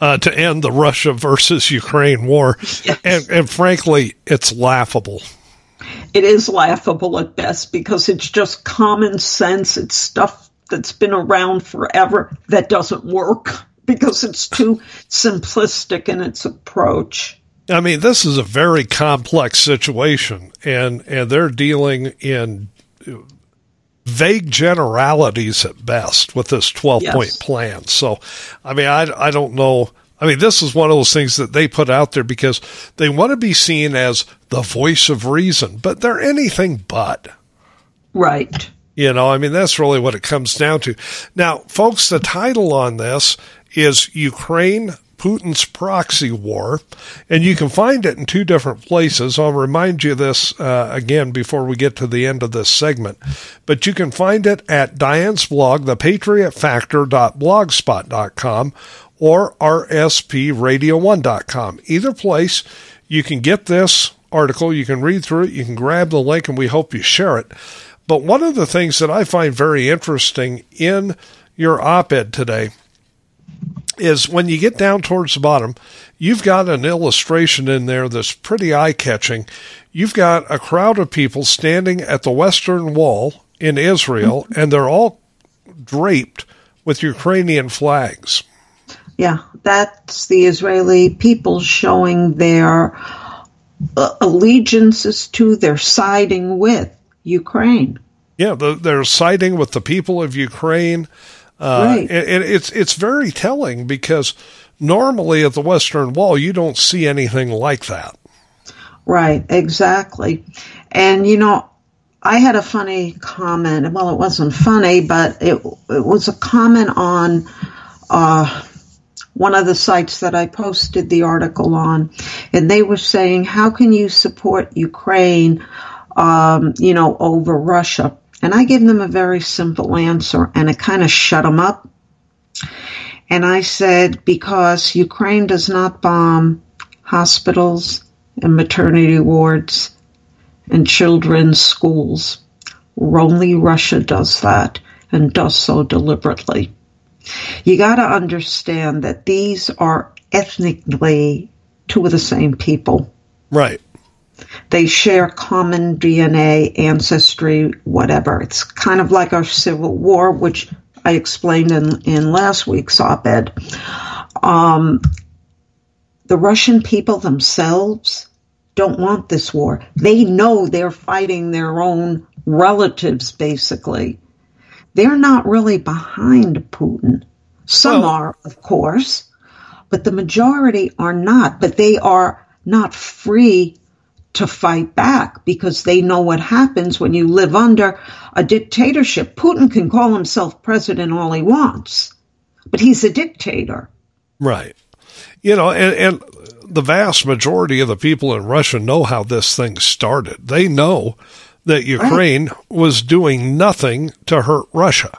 Uh, to end the Russia versus Ukraine war. Yes. And, and frankly, it's laughable
it is laughable at best because it's just common sense. It's stuff that's been around forever that doesn't work because it's too simplistic in its approach.
I mean, this is a very complex situation, and and they're dealing in vague generalities at best with this twelve yes. point plan. So, I mean, I I don't know I mean, this is one of those things that they put out there because they want to be seen as the voice of reason, but they're anything but.
Right.
You know, I mean, that's really what it comes down to. Now, folks, the title on this is Ukraine Putin's proxy war, and you can find it in two different places. I'll remind you this uh, again before we get to the end of this segment, but you can find it at Diane's blog, thepatriotfactor.blogspot.com or rspradio1.com. Either place, you can get this article, you can read through it, you can grab the link, and we hope you share it. But one of the things that I find very interesting in your op ed today is when you get down towards the bottom, you've got an illustration in there that's pretty eye catching. You've got a crowd of people standing at the Western Wall in Israel, mm-hmm. and they're all draped with Ukrainian flags.
Yeah, that's the Israeli people showing their uh, allegiances to, their siding with Ukraine.
Yeah, the, they're siding with the people of Ukraine. Uh, right. And, and it's it's very telling because normally at the Western Wall you don't see anything like that.
Right, exactly. And you know, I had a funny comment. Well, it wasn't funny, but it it was a comment on uh, one of the sites that I posted the article on, and they were saying, "How can you support Ukraine, um, you know, over Russia?" And I gave them a very simple answer, and it kind of shut them up. And I said, because Ukraine does not bomb hospitals and maternity wards and children's schools. Only Russia does that and does so deliberately. You got to understand that these are ethnically two of the same people.
Right.
They share common DNA, ancestry, whatever. It's kind of like our Civil War, which I explained in, in last week's op ed. Um, the Russian people themselves don't want this war. They know they're fighting their own relatives, basically. They're not really behind Putin. Some well, are, of course, but the majority are not. But they are not free to fight back because they know what happens when you live under a dictatorship. Putin can call himself president all he wants, but he's a dictator.
Right. You know, and, and the vast majority of the people in Russia know how this thing started. They know that Ukraine right. was doing nothing to hurt Russia.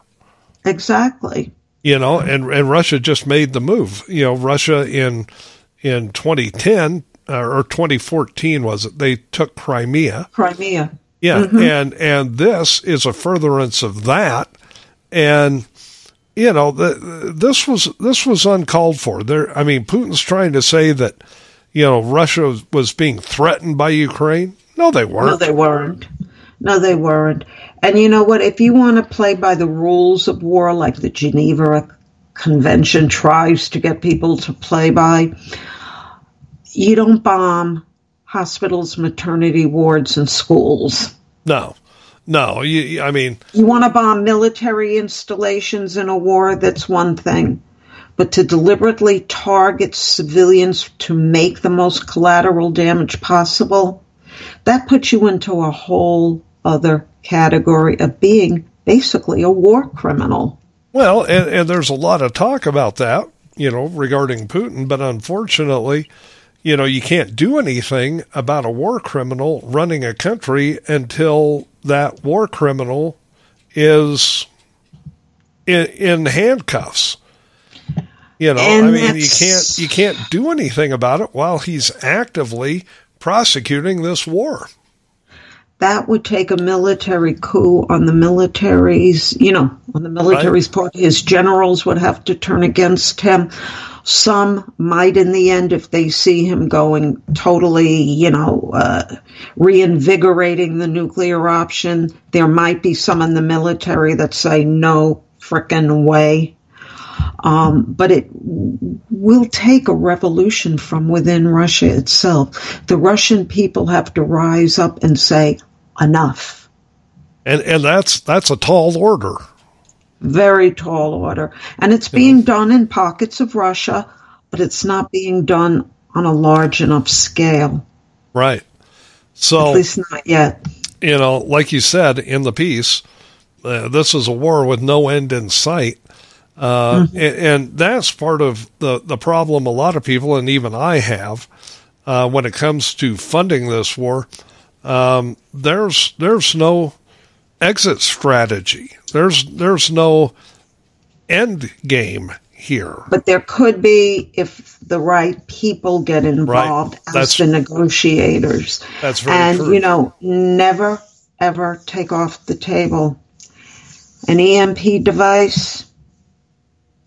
Exactly.
You know, and, and Russia just made the move. You know, Russia in in 2010 uh, or 2014 was it? They took Crimea.
Crimea.
Yeah, mm-hmm. and and this is a furtherance of that, and you know the, this was this was uncalled for. There, I mean, Putin's trying to say that you know Russia was being threatened by Ukraine. No, they weren't.
No, they weren't. No, they weren't. And you know what? If you want to play by the rules of war, like the Geneva Convention tries to get people to play by, you don't bomb hospitals, maternity wards, and schools.
No, no. You, I mean,
you want to bomb military installations in a war, that's one thing. But to deliberately target civilians to make the most collateral damage possible, that puts you into a whole other category of being basically a war criminal.
Well, and, and there's a lot of talk about that, you know, regarding Putin, but unfortunately, you know, you can't do anything about a war criminal running a country until that war criminal is in, in handcuffs. You know, and I mean, you can't you can't do anything about it while he's actively prosecuting this war.
That would take a military coup on the military's, you know, on the military's right. part. His generals would have to turn against him. Some might, in the end, if they see him going totally, you know, uh, reinvigorating the nuclear option, there might be some in the military that say, no frickin' way. Um, but it will take a revolution from within Russia itself. The Russian people have to rise up and say, enough.
And, and that's, that's a tall order
very tall order. And it's being done in pockets of Russia, but it's not being done on a large enough scale.
Right. So,
at least not yet.
You know, like you said in the piece, uh, this is a war with no end in sight. Uh, mm-hmm. and, and, that's part of the, the problem a lot of people, and even I have, uh, when it comes to funding this war. Um, there's there's no exit strategy. There's there's no end game here.
But there could be if the right people get involved right. as that's, the negotiators.
That's very
and
true.
you know, never ever take off the table an EMP device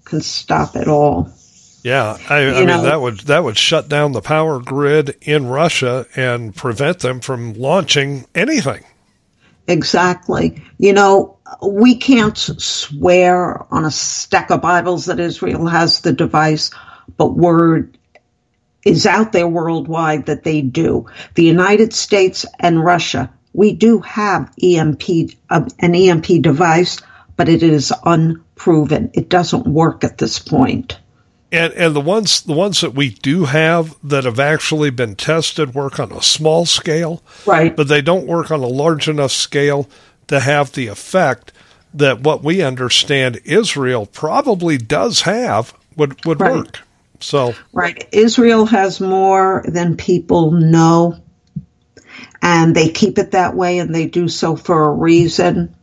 can stop it all.
Yeah, I, I mean know, that would that would shut down the power grid in Russia and prevent them from launching anything.
Exactly. You know, we can't swear on a stack of Bibles that Israel has the device, but word is out there worldwide that they do. The United States and Russia, we do have EMP, uh, an EMP device, but it is unproven. It doesn't work at this point.
And and the ones the ones that we do have that have actually been tested work on a small scale,
right?
But they don't work on a large enough scale to have the effect that what we understand Israel probably does have would would right. work. So
right, Israel has more than people know, and they keep it that way, and they do so for a reason.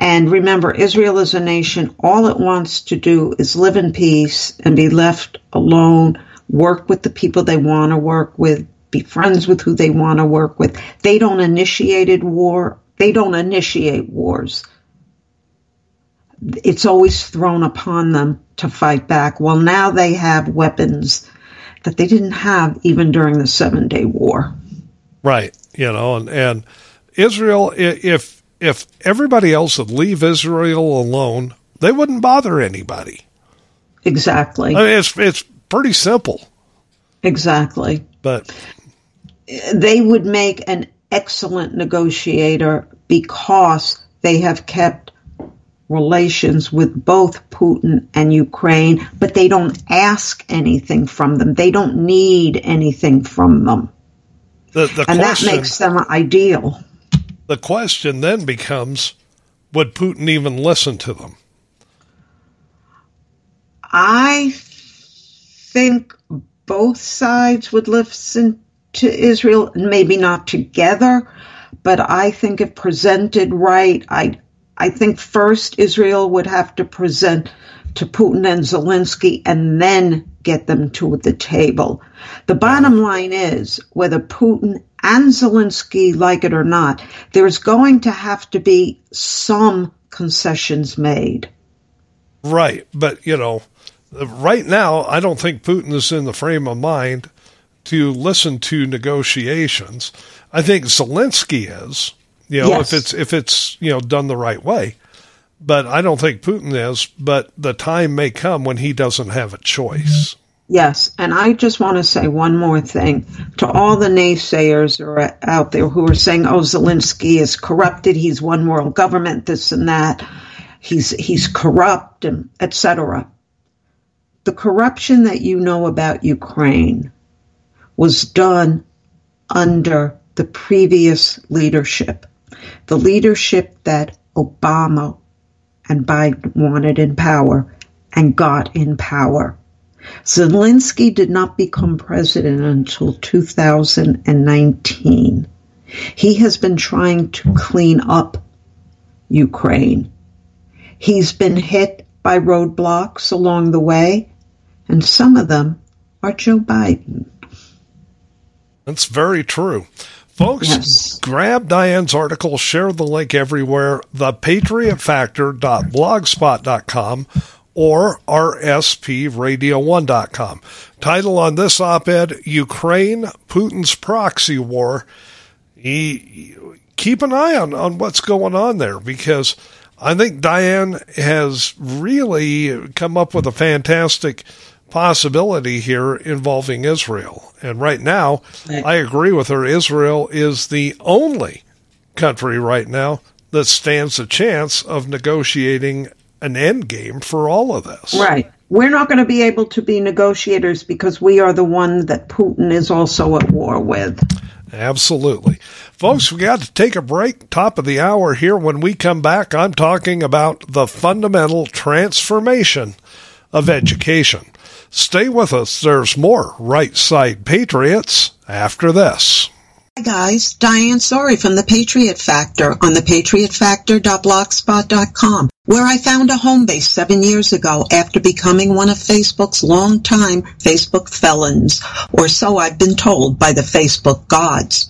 And remember, Israel is a nation. All it wants to do is live in peace and be left alone, work with the people they want to work with, be friends with who they want to work with. They don't initiate war. They don't initiate wars. It's always thrown upon them to fight back. Well, now they have weapons that they didn't have even during the Seven Day War.
Right. You know, and, and Israel, if if everybody else would leave Israel alone, they wouldn't bother anybody.
Exactly.
I mean, it's it's pretty simple.
Exactly.
But
they would make an excellent negotiator because they have kept relations with both Putin and Ukraine, but they don't ask anything from them. They don't need anything from them.
The, the
and
question,
that makes them ideal.
The question then becomes would Putin even listen to them?
I think both sides would listen to Israel, maybe not together, but I think if presented right, I I think first Israel would have to present to Putin and Zelensky and then get them to the table. The bottom line is whether Putin and Zelensky like it or not, there's going to have to be some concessions made.
Right. But, you know, right now, I don't think Putin is in the frame of mind to listen to negotiations. I think Zelensky is, you know, yes. if it's, if it's, you know, done the right way. But I don't think Putin is, but the time may come when he doesn't have a choice.
Yes, and I just want to say one more thing to all the naysayers are out there who are saying, "Oh, Zelensky is corrupted. He's one world government. This and that. He's he's corrupt, and etc." The corruption that you know about Ukraine was done under the previous leadership, the leadership that Obama and Biden wanted in power and got in power. Zelensky did not become president until 2019. He has been trying to clean up Ukraine. He's been hit by roadblocks along the way, and some of them are Joe Biden.
That's very true. Folks, yes. grab Diane's article, share the link everywhere, thepatriotfactor.blogspot.com or rspradio1.com. Title on this op-ed, Ukraine, Putin's proxy war. Keep an eye on, on what's going on there because I think Diane has really come up with a fantastic possibility here involving Israel. And right now, I agree with her. Israel is the only country right now that stands a chance of negotiating an end game for all of this.
Right. We're not going to be able to be negotiators because we are the one that Putin is also at war with.
Absolutely. Folks, we got to take a break. Top of the hour here. When we come back, I'm talking about the fundamental transformation of education. Stay with us. There's more Right Side Patriots after this.
Hi guys, Diane Sori from The Patriot Factor on the thepatriotfactor.blogspot.com, where I found a home base seven years ago after becoming one of Facebook's longtime Facebook felons, or so I've been told by the Facebook gods.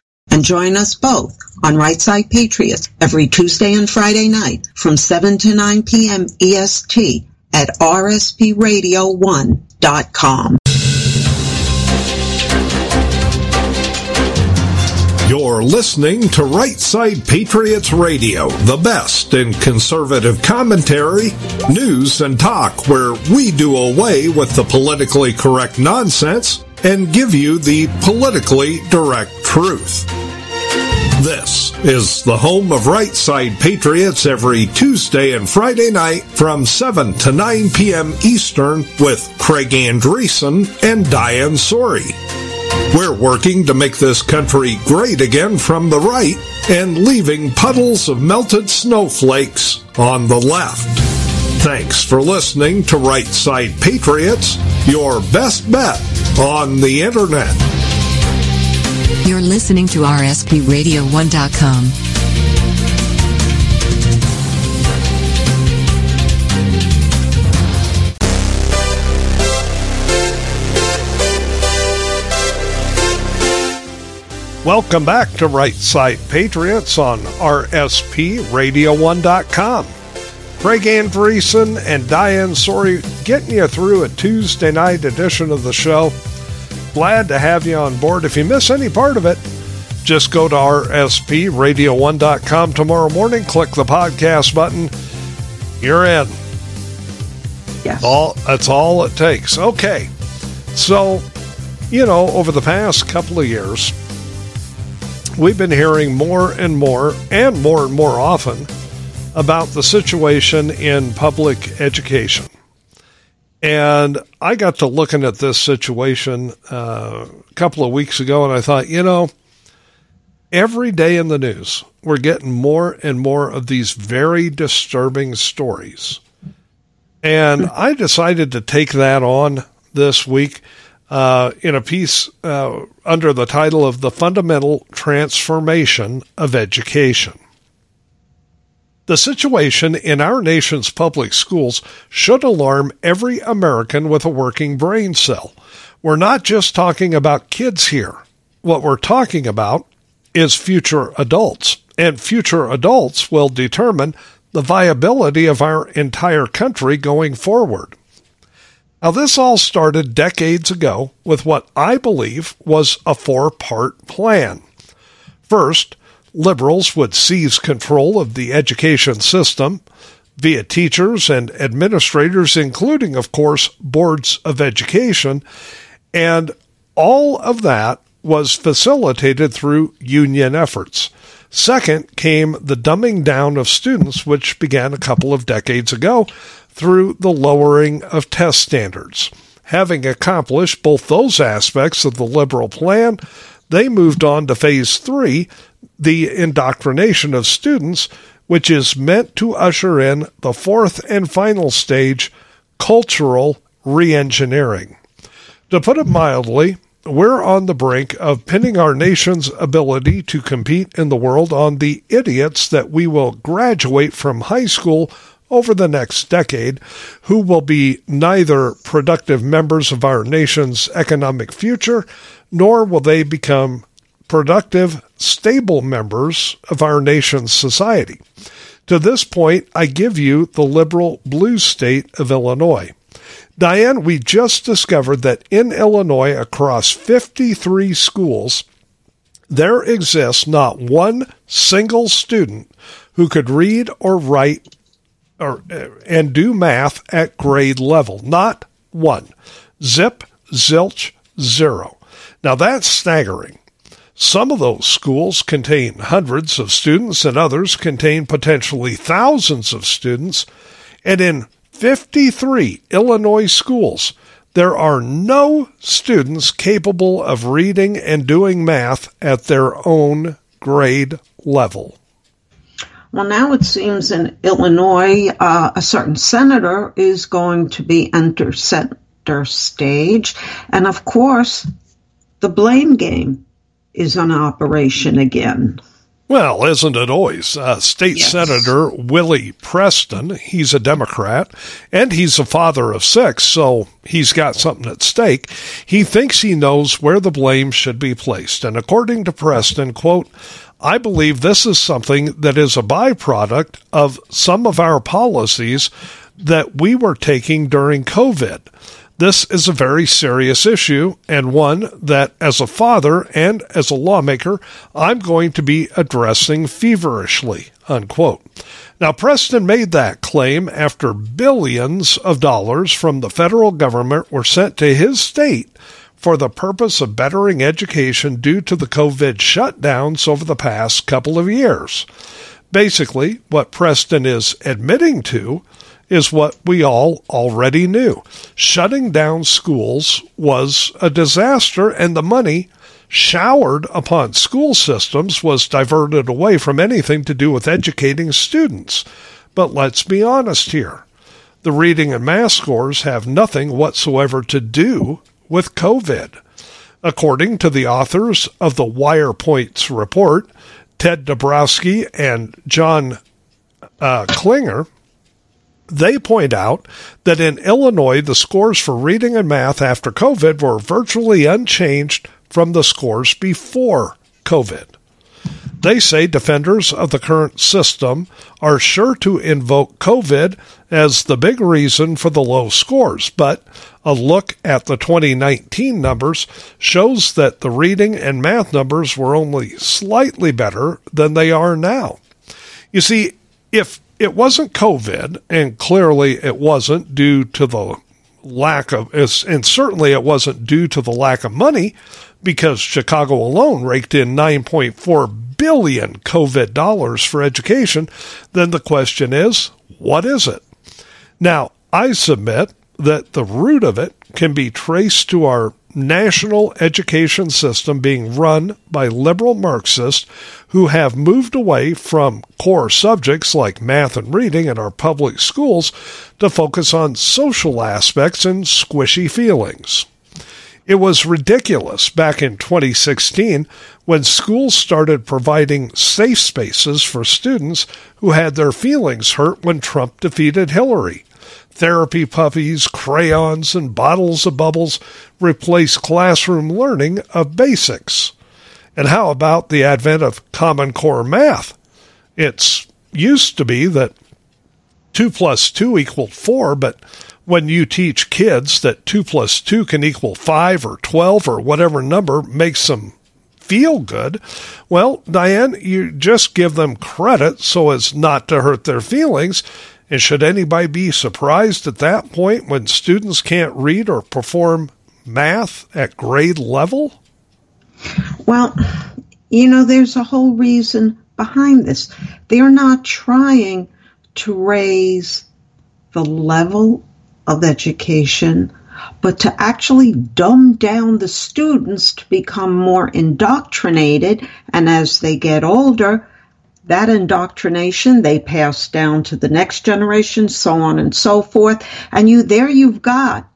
and join us both on Right Side Patriots every Tuesday and Friday night from 7 to 9 p.m. EST at rspradio1.com.
You're listening to Right Side Patriots Radio, the best in conservative commentary, news, and talk, where we do away with the politically correct nonsense and give you the politically direct truth. This is the home of Right Side Patriots every Tuesday and Friday night from 7 to 9 p.m. Eastern with Craig Andresen and Diane Sori. We're working to make this country great again from the right and leaving puddles of melted snowflakes on the left. Thanks for listening to Right Side Patriots, your best bet on the internet.
You're listening to RSPRadio1.com.
Welcome back to Right Side Patriots on RSPRadio1.com. Craig Andresen and Diane Sori getting you through a Tuesday night edition of the show. Glad to have you on board. If you miss any part of it, just go to rspradio1.com tomorrow morning, click the podcast button. You're in.
Yes.
All that's all it takes. Okay. So, you know, over the past couple of years, we've been hearing more and more and more and more often about the situation in public education. And I got to looking at this situation uh, a couple of weeks ago, and I thought, you know, every day in the news, we're getting more and more of these very disturbing stories. And I decided to take that on this week uh, in a piece uh, under the title of The Fundamental Transformation of Education. The situation in our nation's public schools should alarm every American with a working brain cell. We're not just talking about kids here. What we're talking about is future adults, and future adults will determine the viability of our entire country going forward. Now, this all started decades ago with what I believe was a four part plan. First, liberals would seize control of the education system via teachers and administrators, including, of course, boards of education. And all of that was facilitated through union efforts. Second came the dumbing down of students, which began a couple of decades ago through the lowering of test standards. Having accomplished both those aspects of the liberal plan, they moved on to phase three, the indoctrination of students, which is meant to usher in the fourth and final stage, cultural reengineering. To put it mildly, we're on the brink of pinning our nation's ability to compete in the world on the idiots that we will graduate from high school over the next decade, who will be neither productive members of our nation's economic future, nor will they become productive, stable members of our nation's society. To this point, I give you the liberal blue state of Illinois. Diane, we just discovered that in Illinois, across 53 schools, there exists not one single student who could read or write or, uh, and do math at grade level. Not one. Zip, zilch, zero. Now that's staggering. Some of those schools contain hundreds of students and others contain potentially thousands of students. And in 53 Illinois schools, there are no students capable of reading and doing math at their own grade level.
Well, now it seems in Illinois, uh, a certain senator is going to be enter center stage. And of course, the blame game is on operation again.
Well, isn't it always? Uh, State yes. Senator Willie Preston, he's a Democrat, and he's a father of six, so he's got something at stake. He thinks he knows where the blame should be placed. And according to Preston, quote, I believe this is something that is a byproduct of some of our policies that we were taking during COVID. This is a very serious issue and one that, as a father and as a lawmaker, I'm going to be addressing feverishly. Unquote. Now, Preston made that claim after billions of dollars from the federal government were sent to his state for the purpose of bettering education due to the COVID shutdowns over the past couple of years. Basically, what Preston is admitting to is what we all already knew. Shutting down schools was a disaster, and the money showered upon school systems was diverted away from anything to do with educating students. But let's be honest here. The reading and math scores have nothing whatsoever to do with COVID. According to the authors of the Wirepoints report, Ted Dabrowski and John uh, Klingner, they point out that in Illinois, the scores for reading and math after COVID were virtually unchanged from the scores before COVID. They say defenders of the current system are sure to invoke COVID as the big reason for the low scores, but a look at the 2019 numbers shows that the reading and math numbers were only slightly better than they are now. You see, if it wasn't COVID, and clearly it wasn't due to the lack of, and certainly it wasn't due to the lack of money, because Chicago alone raked in 9.4 billion COVID dollars for education, then the question is, what is it? Now, I submit that the root of it can be traced to our national education system being run by liberal Marxists who have moved away from core subjects like math and reading in our public schools to focus on social aspects and squishy feelings. It was ridiculous back in 2016 when schools started providing safe spaces for students who had their feelings hurt when Trump defeated Hillary therapy puppies, crayons, and bottles of bubbles replace classroom learning of basics. And how about the advent of Common Core math? It's used to be that 2 plus 2 equaled 4, but when you teach kids that 2 plus 2 can equal 5 or 12 or whatever number makes them feel good, well, Diane, you just give them credit so as not to hurt their feelings and should anybody be surprised at that point when students can't read or perform math at grade level?
Well, you know, there's a whole reason behind this. They're not trying to raise the level of education, but to actually dumb down the students to become more indoctrinated. And as they get older, that indoctrination they pass down to the next generation, so on and so forth. And you there you've got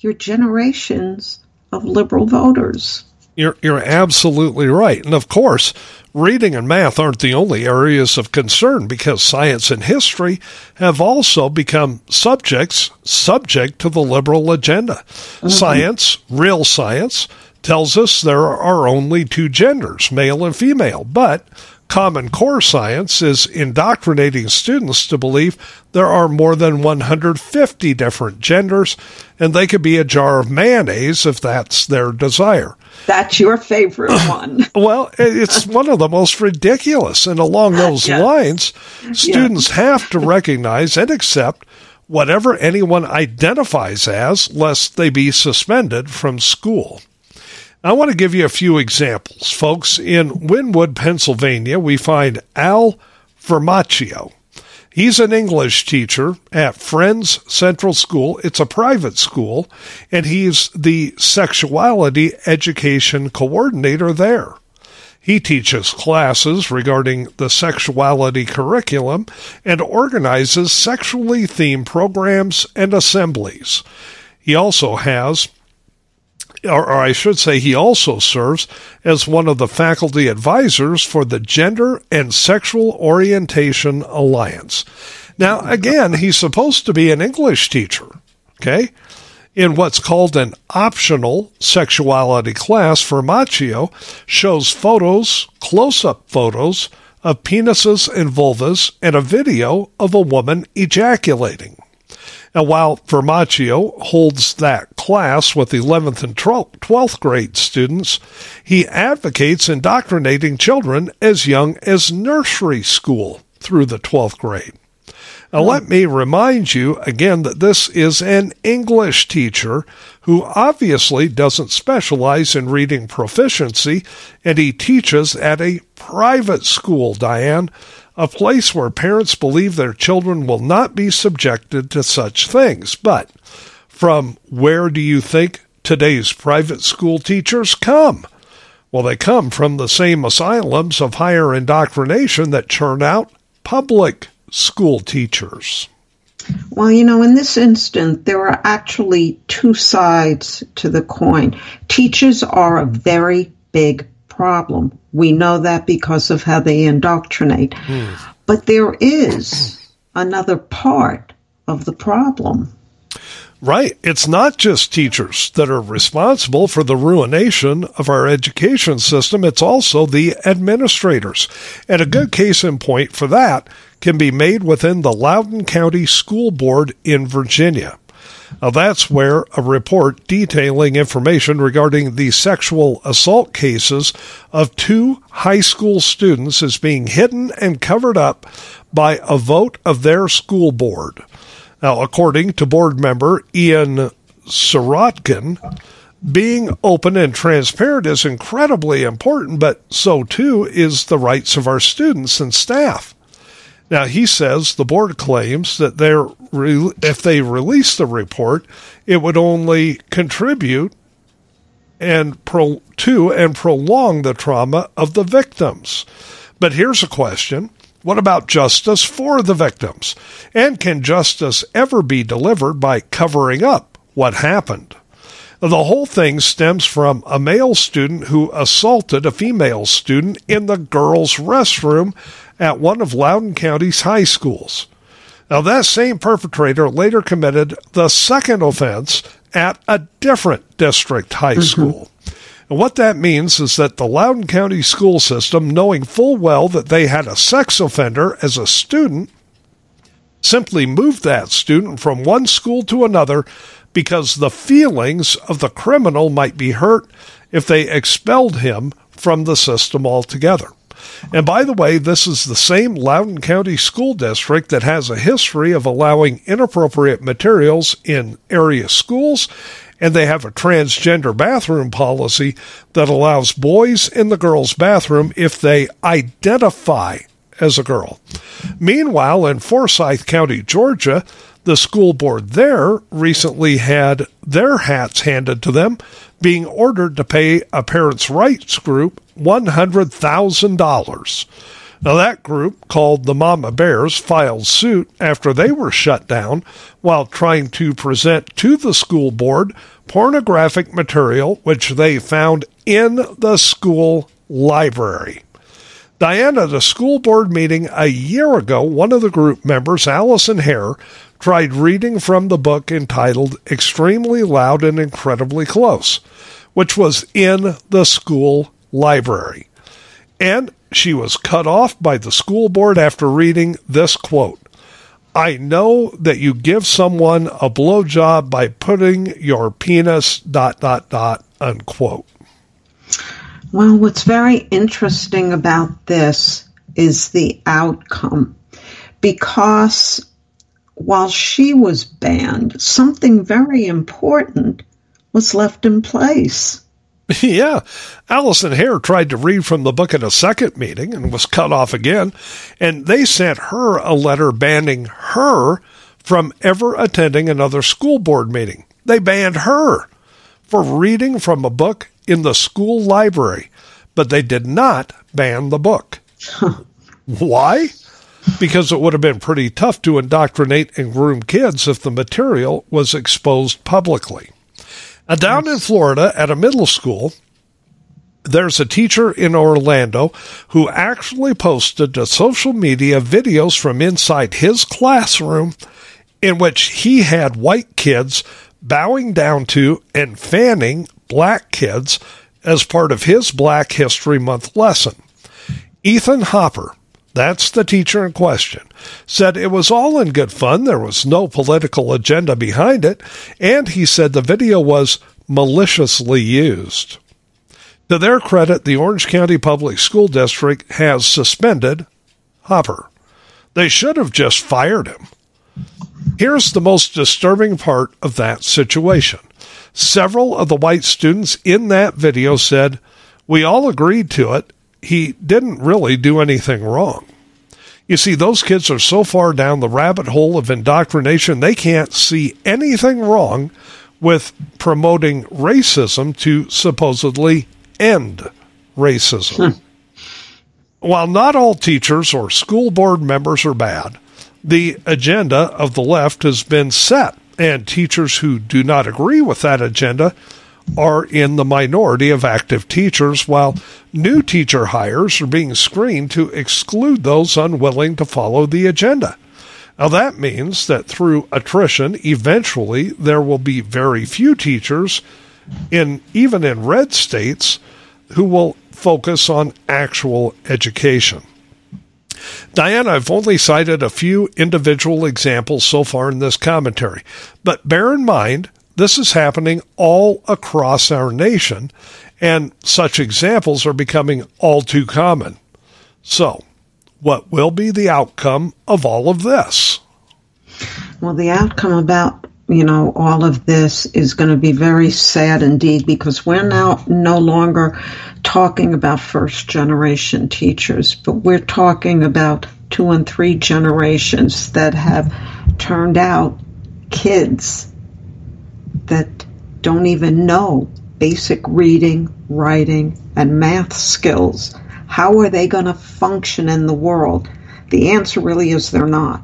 your generations of liberal voters.
You're you're absolutely right. And of course, reading and math aren't the only areas of concern because science and history have also become subjects subject to the liberal agenda. Mm-hmm. Science, real science, tells us there are only two genders, male and female, but Common Core science is indoctrinating students to believe there are more than 150 different genders, and they could be a jar of mayonnaise if that's their desire.
That's your favorite one.
well, it's one of the most ridiculous. And along those lines, students yeah. have to recognize and accept whatever anyone identifies as, lest they be suspended from school. I want to give you a few examples. Folks, in Wynnewood, Pennsylvania, we find Al Vernacchio. He's an English teacher at Friends Central School. It's a private school, and he's the sexuality education coordinator there. He teaches classes regarding the sexuality curriculum and organizes sexually themed programs and assemblies. He also has or, I should say, he also serves as one of the faculty advisors for the Gender and Sexual Orientation Alliance. Now, again, he's supposed to be an English teacher, okay? in what's called an optional sexuality class Vernacchio shows photos, close up photos of penises and vulvas and a video of a woman ejaculating. And while Vernacchio holds that class with 11th and 12th grade students, he advocates indoctrinating children as young as nursery school through the 12th grade. Now, hmm. let me remind you again that this is an English teacher who obviously doesn't specialize in reading proficiency, and he teaches at a private school, Diane, a place where parents believe their children will not be subjected to such things. But from where do you think today's private school teachers come? Well, they come from the same asylums of higher indoctrination that churn out public school teachers?
Well, you know, in this instance, there are actually two sides to the coin. Teachers are a very big problem. We know that because of how they indoctrinate. Mm. But there is another part of the problem.
Right. It's not just teachers that are responsible for the ruination of our education system. It's also the administrators. And a good case in point for that can be made within the Loudoun County School Board in Virginia. Now, that's where a report detailing information regarding the sexual assault cases of two high school students is being hidden and covered up by a vote of their school board. Now, according to board member Ian Serotkin, being open and transparent is incredibly important, but so too is the rights of our students and staff. Now, he says the board claims that they're if they release the report, it would only contribute and pro- to and prolong the trauma of the victims. But here's a question. What about justice for the victims? And can justice ever be delivered by covering up what happened? The whole thing stems from a male student who assaulted a female student in the girls' restroom at one of Loudoun County's high schools. Now, that same perpetrator later committed the second offense at a different district high mm-hmm. school. And what that means is that the Loudoun County school system, knowing full well that they had a sex offender as a student, simply moved that student from one school to another because the feelings of the criminal might be hurt if they expelled him from the system altogether. And by the way, this is the same Loudoun County School District that has a history of allowing inappropriate materials in area schools, and they have a transgender bathroom policy that allows boys in the girls' bathroom if they identify as a girl. Meanwhile, in Forsyth County, Georgia, the school board there recently had their hats handed to them, being ordered to pay a parents' rights group $100,000. Now, that group, called the Mama Bears, filed suit after they were shut down while trying to present to the school board pornographic material which they found in the school library. Diana, at a school board meeting a year ago, one of the group members, Alison Hair, tried reading from the book entitled Extremely Loud and Incredibly Close, which was in the school library. And she was cut off by the school board after reading this quote I know that you give someone a blowjob by putting your penis dot dot dot unquote.
Well, what's very interesting about this is the outcome because while she was banned, something very important was left in place.
Yeah. Alison Hair tried to read from the book at a second meeting and was cut off again. And they sent her a letter banning her from ever attending another school board meeting. They banned her for reading from a book in the school library, but they did not ban the book. Why? Because it would have been pretty tough to indoctrinate and groom kids if the material was exposed publicly. Now, down in Florida at a middle school, there's a teacher in Orlando who actually posted to social media videos from inside his classroom in which he had white kids bowing down to and fanning black kids as part of his Black History Month lesson. Ethan Hopper, that's the teacher in question, said it was all in good fun. There was no political agenda behind it. And he said the video was maliciously used. To their credit, the Orange County Public School District has suspended Hopper. They should have just fired him. Here's the most disturbing part of that situation. Several of the white students in that video said, We all agreed to it he didn't really do anything wrong. You see, those kids are so far down the rabbit hole of indoctrination, they can't see anything wrong with promoting racism to supposedly end racism. Hmm. While not all teachers or school board members are bad, the agenda of the left has been set, and teachers who do not agree with that agenda are in the minority of active teachers, while new teacher hires are being screened to exclude those unwilling to follow the agenda. Now, that means that through attrition, eventually there will be very few teachers, in even in red states, who will focus on actual education. Diana, I've only cited a few individual examples so far in this commentary, but bear in mind this is happening all across our nation, and such examples are becoming all too common. So, what will be the outcome of all of this?
Well, the outcome about you know all of this is going to be very sad indeed because we're now no longer talking about first generation teachers, but we're talking about two and three generations that have turned out kids that don't even know basic reading, writing, and math skills. How are they going to function in the world? The answer really is they're not.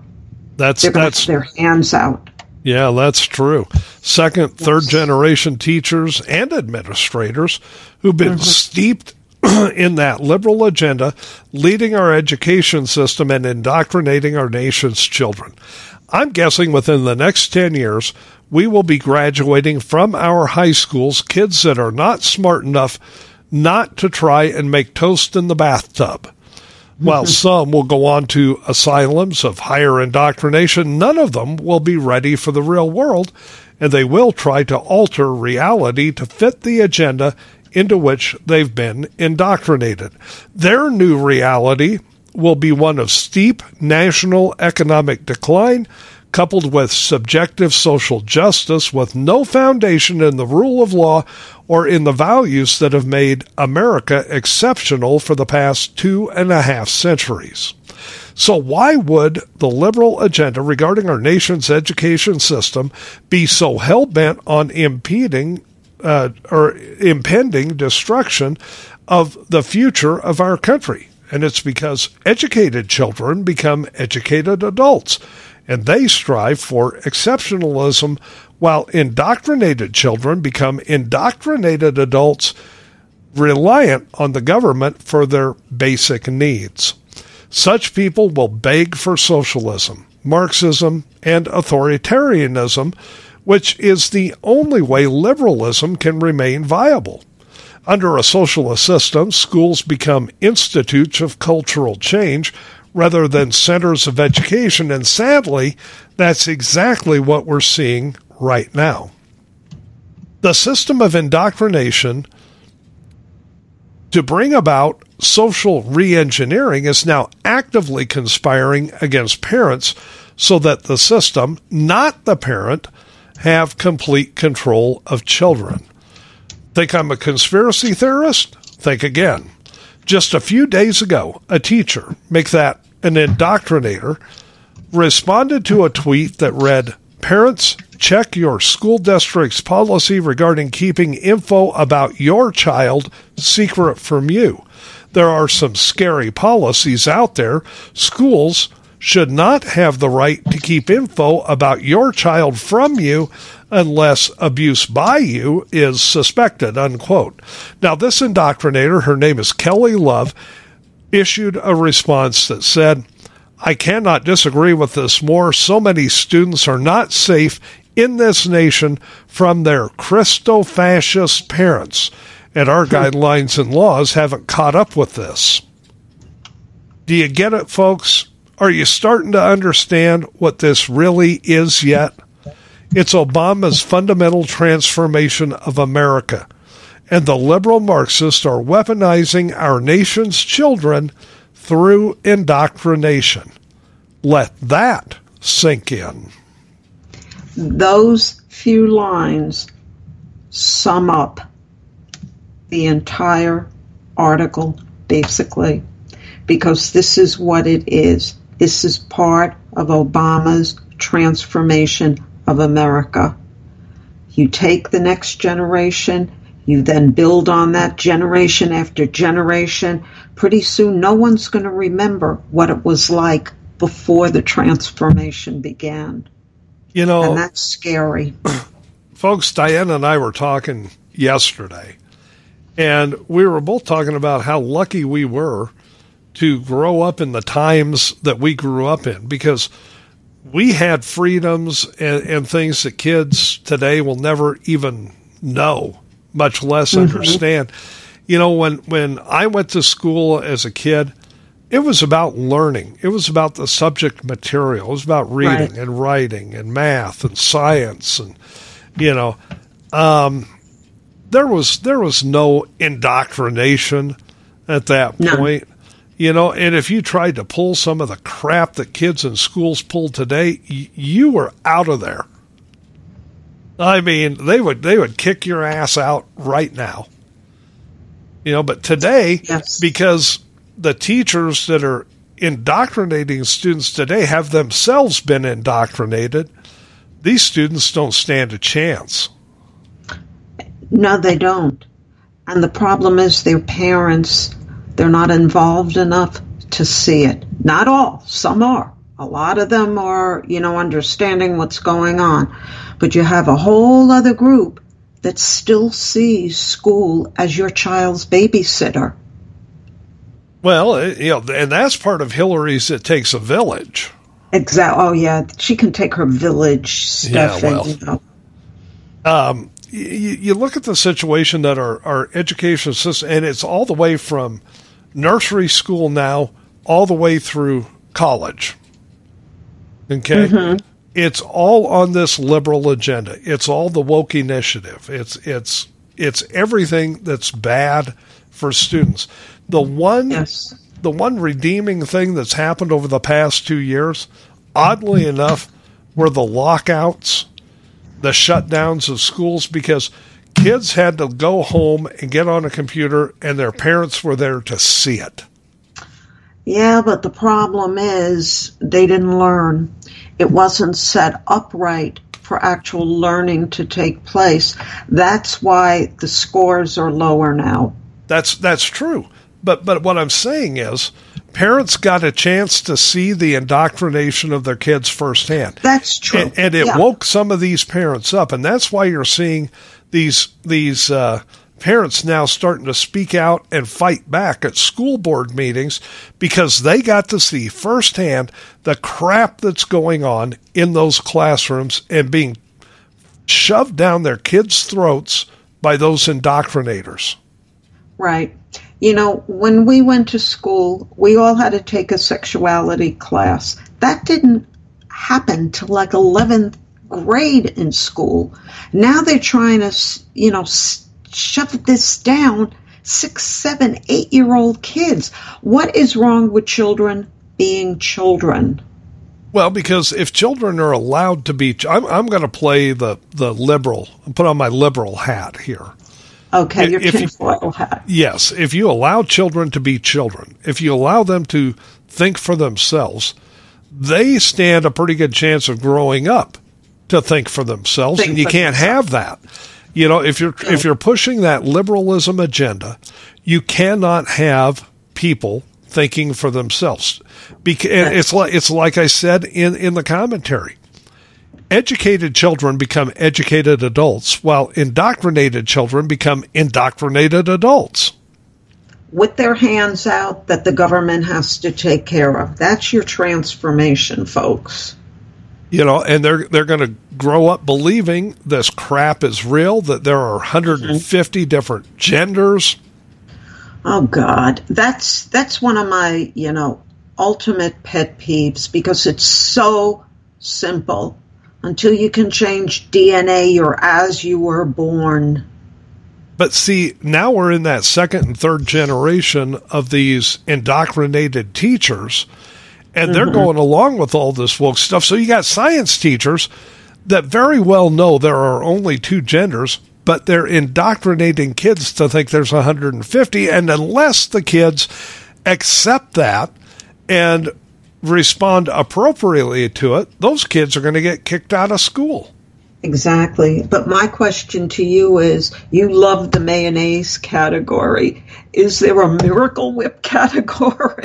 That's
they're
that's
their hands out.
Yeah, that's true. Second, yes. third generation teachers and administrators who've been mm-hmm. steeped in that liberal agenda, leading our education system and indoctrinating our nation's children. I'm guessing within the next 10 years, we will be graduating from our high schools kids that are not smart enough not to try and make toast in the bathtub. While some will go on to asylums of higher indoctrination, none of them will be ready for the real world, and they will try to alter reality to fit the agenda into which they've been indoctrinated. Their new reality will be one of steep national economic decline, coupled with subjective social justice with no foundation in the rule of law or in the values that have made America exceptional for the past two and a half centuries. So, why would the liberal agenda regarding our nation's education system be so hell bent on impeding uh, or impending destruction of the future of our country? And it's because educated children become educated adults and they strive for exceptionalism while indoctrinated children become indoctrinated adults reliant on the government for their basic needs. Such people will beg for socialism, Marxism, and authoritarianism, which is the only way liberalism can remain viable. Under a socialist system, schools become institutes of cultural change rather than centers of education. And sadly, that's exactly what we're seeing right now. The system of indoctrination to bring about social reengineering is now actively conspiring against parents so that the system, not the parent, have complete control of children. Think I'm a conspiracy theorist? Think again. Just a few days ago, a teacher, make that an indoctrinator, responded to a tweet that read, Parents, check your school district's policy regarding keeping info about your child secret from you. There are some scary policies out there. Schools should not have the right to keep info about your child from you unless abuse by you is suspected, unquote. Now, this indoctrinator, her name is Kelly Love, issued a response that said, I cannot disagree with this more. So many students are not safe in this nation from their Christo fascist parents, and our hmm. guidelines and laws haven't caught up with this. Do you get it, folks? Are you starting to understand what this really is yet? It's Obama's fundamental transformation of America. And the liberal Marxists are weaponizing our nation's children through indoctrination. Let that sink in.
Those few lines sum up the entire article, basically, because this is what it is. This is part of Obama's transformation of America. You take the next generation, you then build on that generation after generation. Pretty soon, no one's going to remember what it was like before the transformation began.
You know,
and that's scary.
Folks, Diana and I were talking yesterday, and we were both talking about how lucky we were to grow up in the times that we grew up in because we had freedoms and, and things that kids today will never even know, much less mm-hmm. understand. You know, when, when I went to school as a kid, it was about learning. It was about the subject material. It was about reading right. and writing and math and science and you know, um, there was there was no indoctrination at that no. point. You know, and if you tried to pull some of the crap that kids in schools pull today, y- you were out of there. I mean, they would they would kick your ass out right now. You know, but today, yes. because the teachers that are indoctrinating students today have themselves been indoctrinated, these students don't stand a chance.
No, they don't. And the problem is their parents they're not involved enough to see it. Not all, some are. A lot of them are, you know, understanding what's going on. But you have a whole other group that still sees school as your child's babysitter.
Well, eh, you know, and that's part of Hillary's It Takes a Village.
Exactly. Oh, yeah. She can take her village stuff. Yeah, well, and, you know.
um, you, you, look at the situation that our, our education system, and it's all the way from nursery school now all the way through college. Okay? Mm-hmm. It's all on this liberal agenda. It's all the woke initiative. It's it's it's everything that's bad for students. The one yes. the one redeeming thing that's happened over the past 2 years, oddly enough, were the lockouts, the shutdowns of schools because kids had to go home and get on a computer, and their parents were there to see it.
Yeah, but the problem is they didn't learn. It wasn't set up right for actual learning to take place. That's why the scores are lower now.
That's that's true. But but what I'm saying is parents got a chance to see the indoctrination of their kids firsthand.
That's true.
And, and it yeah. woke some of these parents up and that's why you're seeing these these uh, parents now starting to speak out and fight back at school board meetings because they got to see firsthand the crap that's going on in those classrooms and being shoved down their kids' throats by those indoctrinators.
Right. You know, when we went to school, we all had to take a sexuality class. That didn't happen till like 11th grade in school. Now they're trying to, you know, shove this down six, seven, eight year old kids. What is wrong with children being children?
Well, because if children are allowed to be, I'm, I'm going to play the, the liberal, put on my liberal hat here.
Okay, your tinfoil hat.
Yes, if you allow children to be children, if you allow them to think for themselves, they stand a pretty good chance of growing up to think for themselves, think and you can't themselves. have that. You know, if you're if you're pushing that liberalism agenda, you cannot have people thinking for themselves. Because it's like it's like I said in in the commentary. Educated children become educated adults, while indoctrinated children become indoctrinated adults.
With their hands out that the government has to take care of. That's your transformation, folks.
You know, and they're they're going to grow up believing this crap is real. That there are 150 different genders.
Oh God, that's that's one of my you know ultimate pet peeves because it's so simple. Until you can change DNA, you're as you were born.
But see, now we're in that second and third generation of these indoctrinated teachers and they're mm-hmm. going along with all this woke stuff. So you got science teachers that very well know there are only two genders, but they're indoctrinating kids to think there's 150. And unless the kids accept that and respond appropriately to it, those kids are going to get kicked out of school.
Exactly. But my question to you is you love the mayonnaise category. Is there a miracle whip category?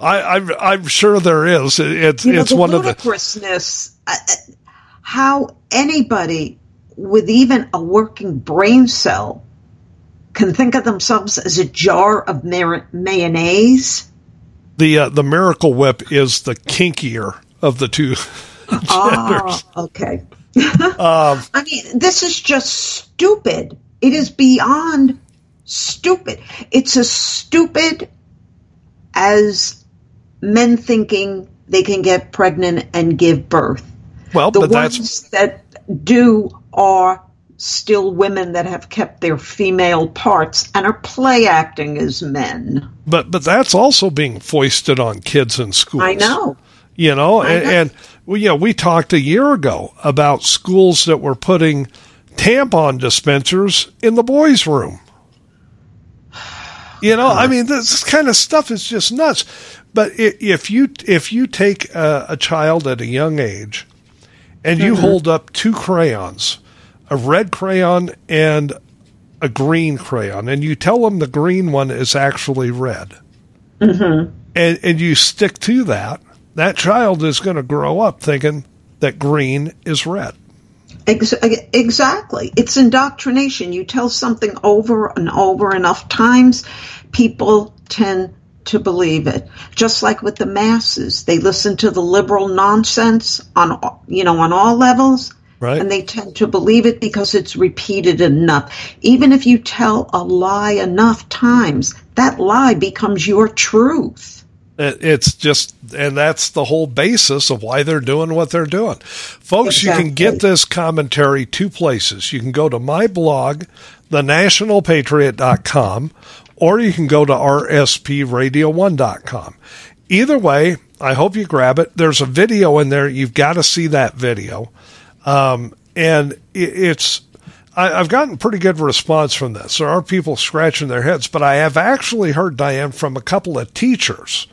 I, am I'm, I'm sure there is. It's, you know, it's one
of the ludicrousness. Uh, uh, how anybody with even a working brain cell can think of themselves as a jar of mayonnaise.
The uh, the Miracle Whip is the kinkier of the two.
Oh, okay. um, I mean, this is just stupid. It is beyond stupid. It's as stupid as men thinking they can get pregnant and give birth.
Well,
the
ones
that do are still women that have kept their female parts and are play acting as men.
But but that's also being foisted on kids in schools.
I know.
You know, and, and well, you know, we talked a year ago about schools that were putting tampon dispensers in the boys' room. You know, I mean, this kind of stuff is just nuts. But if you if you take a, a child at a young age and you mm-hmm. hold up two crayons, a red crayon and a green crayon, and you tell them the green one is actually red,
mm-hmm.
and and you stick to that, that child is going to grow up thinking that green is red.
Exactly. It's indoctrination. You tell something over and over enough times, people tend to believe it. Just like with the masses, they listen to the liberal nonsense on you know on all levels.
Right.
And they tend to believe it because it's repeated enough. Even if you tell a lie enough times, that lie becomes your truth.
It's just, and that's the whole basis of why they're doing what they're doing. Folks, exactly. you can get this commentary two places. You can go to my blog, thenationalpatriot.com, or you can go to rspradio1.com. Either way, I hope you grab it. There's a video in there. You've got to see that video. Um, and it's, I, have gotten pretty good response from this. There are people scratching their heads, but I have actually heard, Diane, from a couple of teachers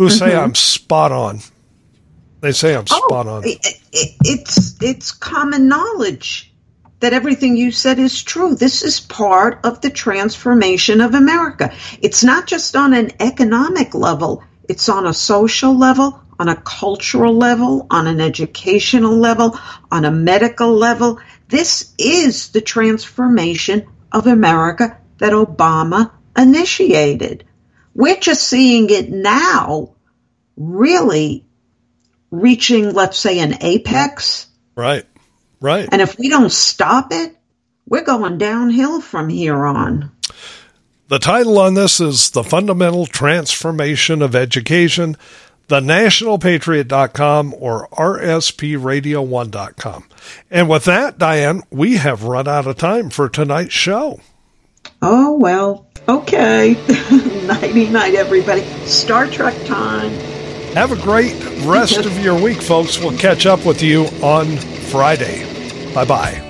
who mm-hmm. say I'm spot on. They say I'm oh, spot on. It,
it, it's it's common knowledge that everything you said is true. This is part of the transformation of America. It's not just on an economic level, it's on a social level, on a cultural level, on an educational level, on a medical level. This is the transformation of America that Obama initiated. We're just seeing it now really reaching, let's say, an apex.
Right, right.
And if we don't stop it, we're going downhill from here on.
The title on this is The Fundamental Transformation of Education, thenationalpatriot.com or rspradio1.com. And with that, Diane, we have run out of time for tonight's show.
Oh, well, okay. Nighty night, everybody. Star Trek time.
Have a great rest of your week, folks. We'll catch up with you on Friday. Bye bye.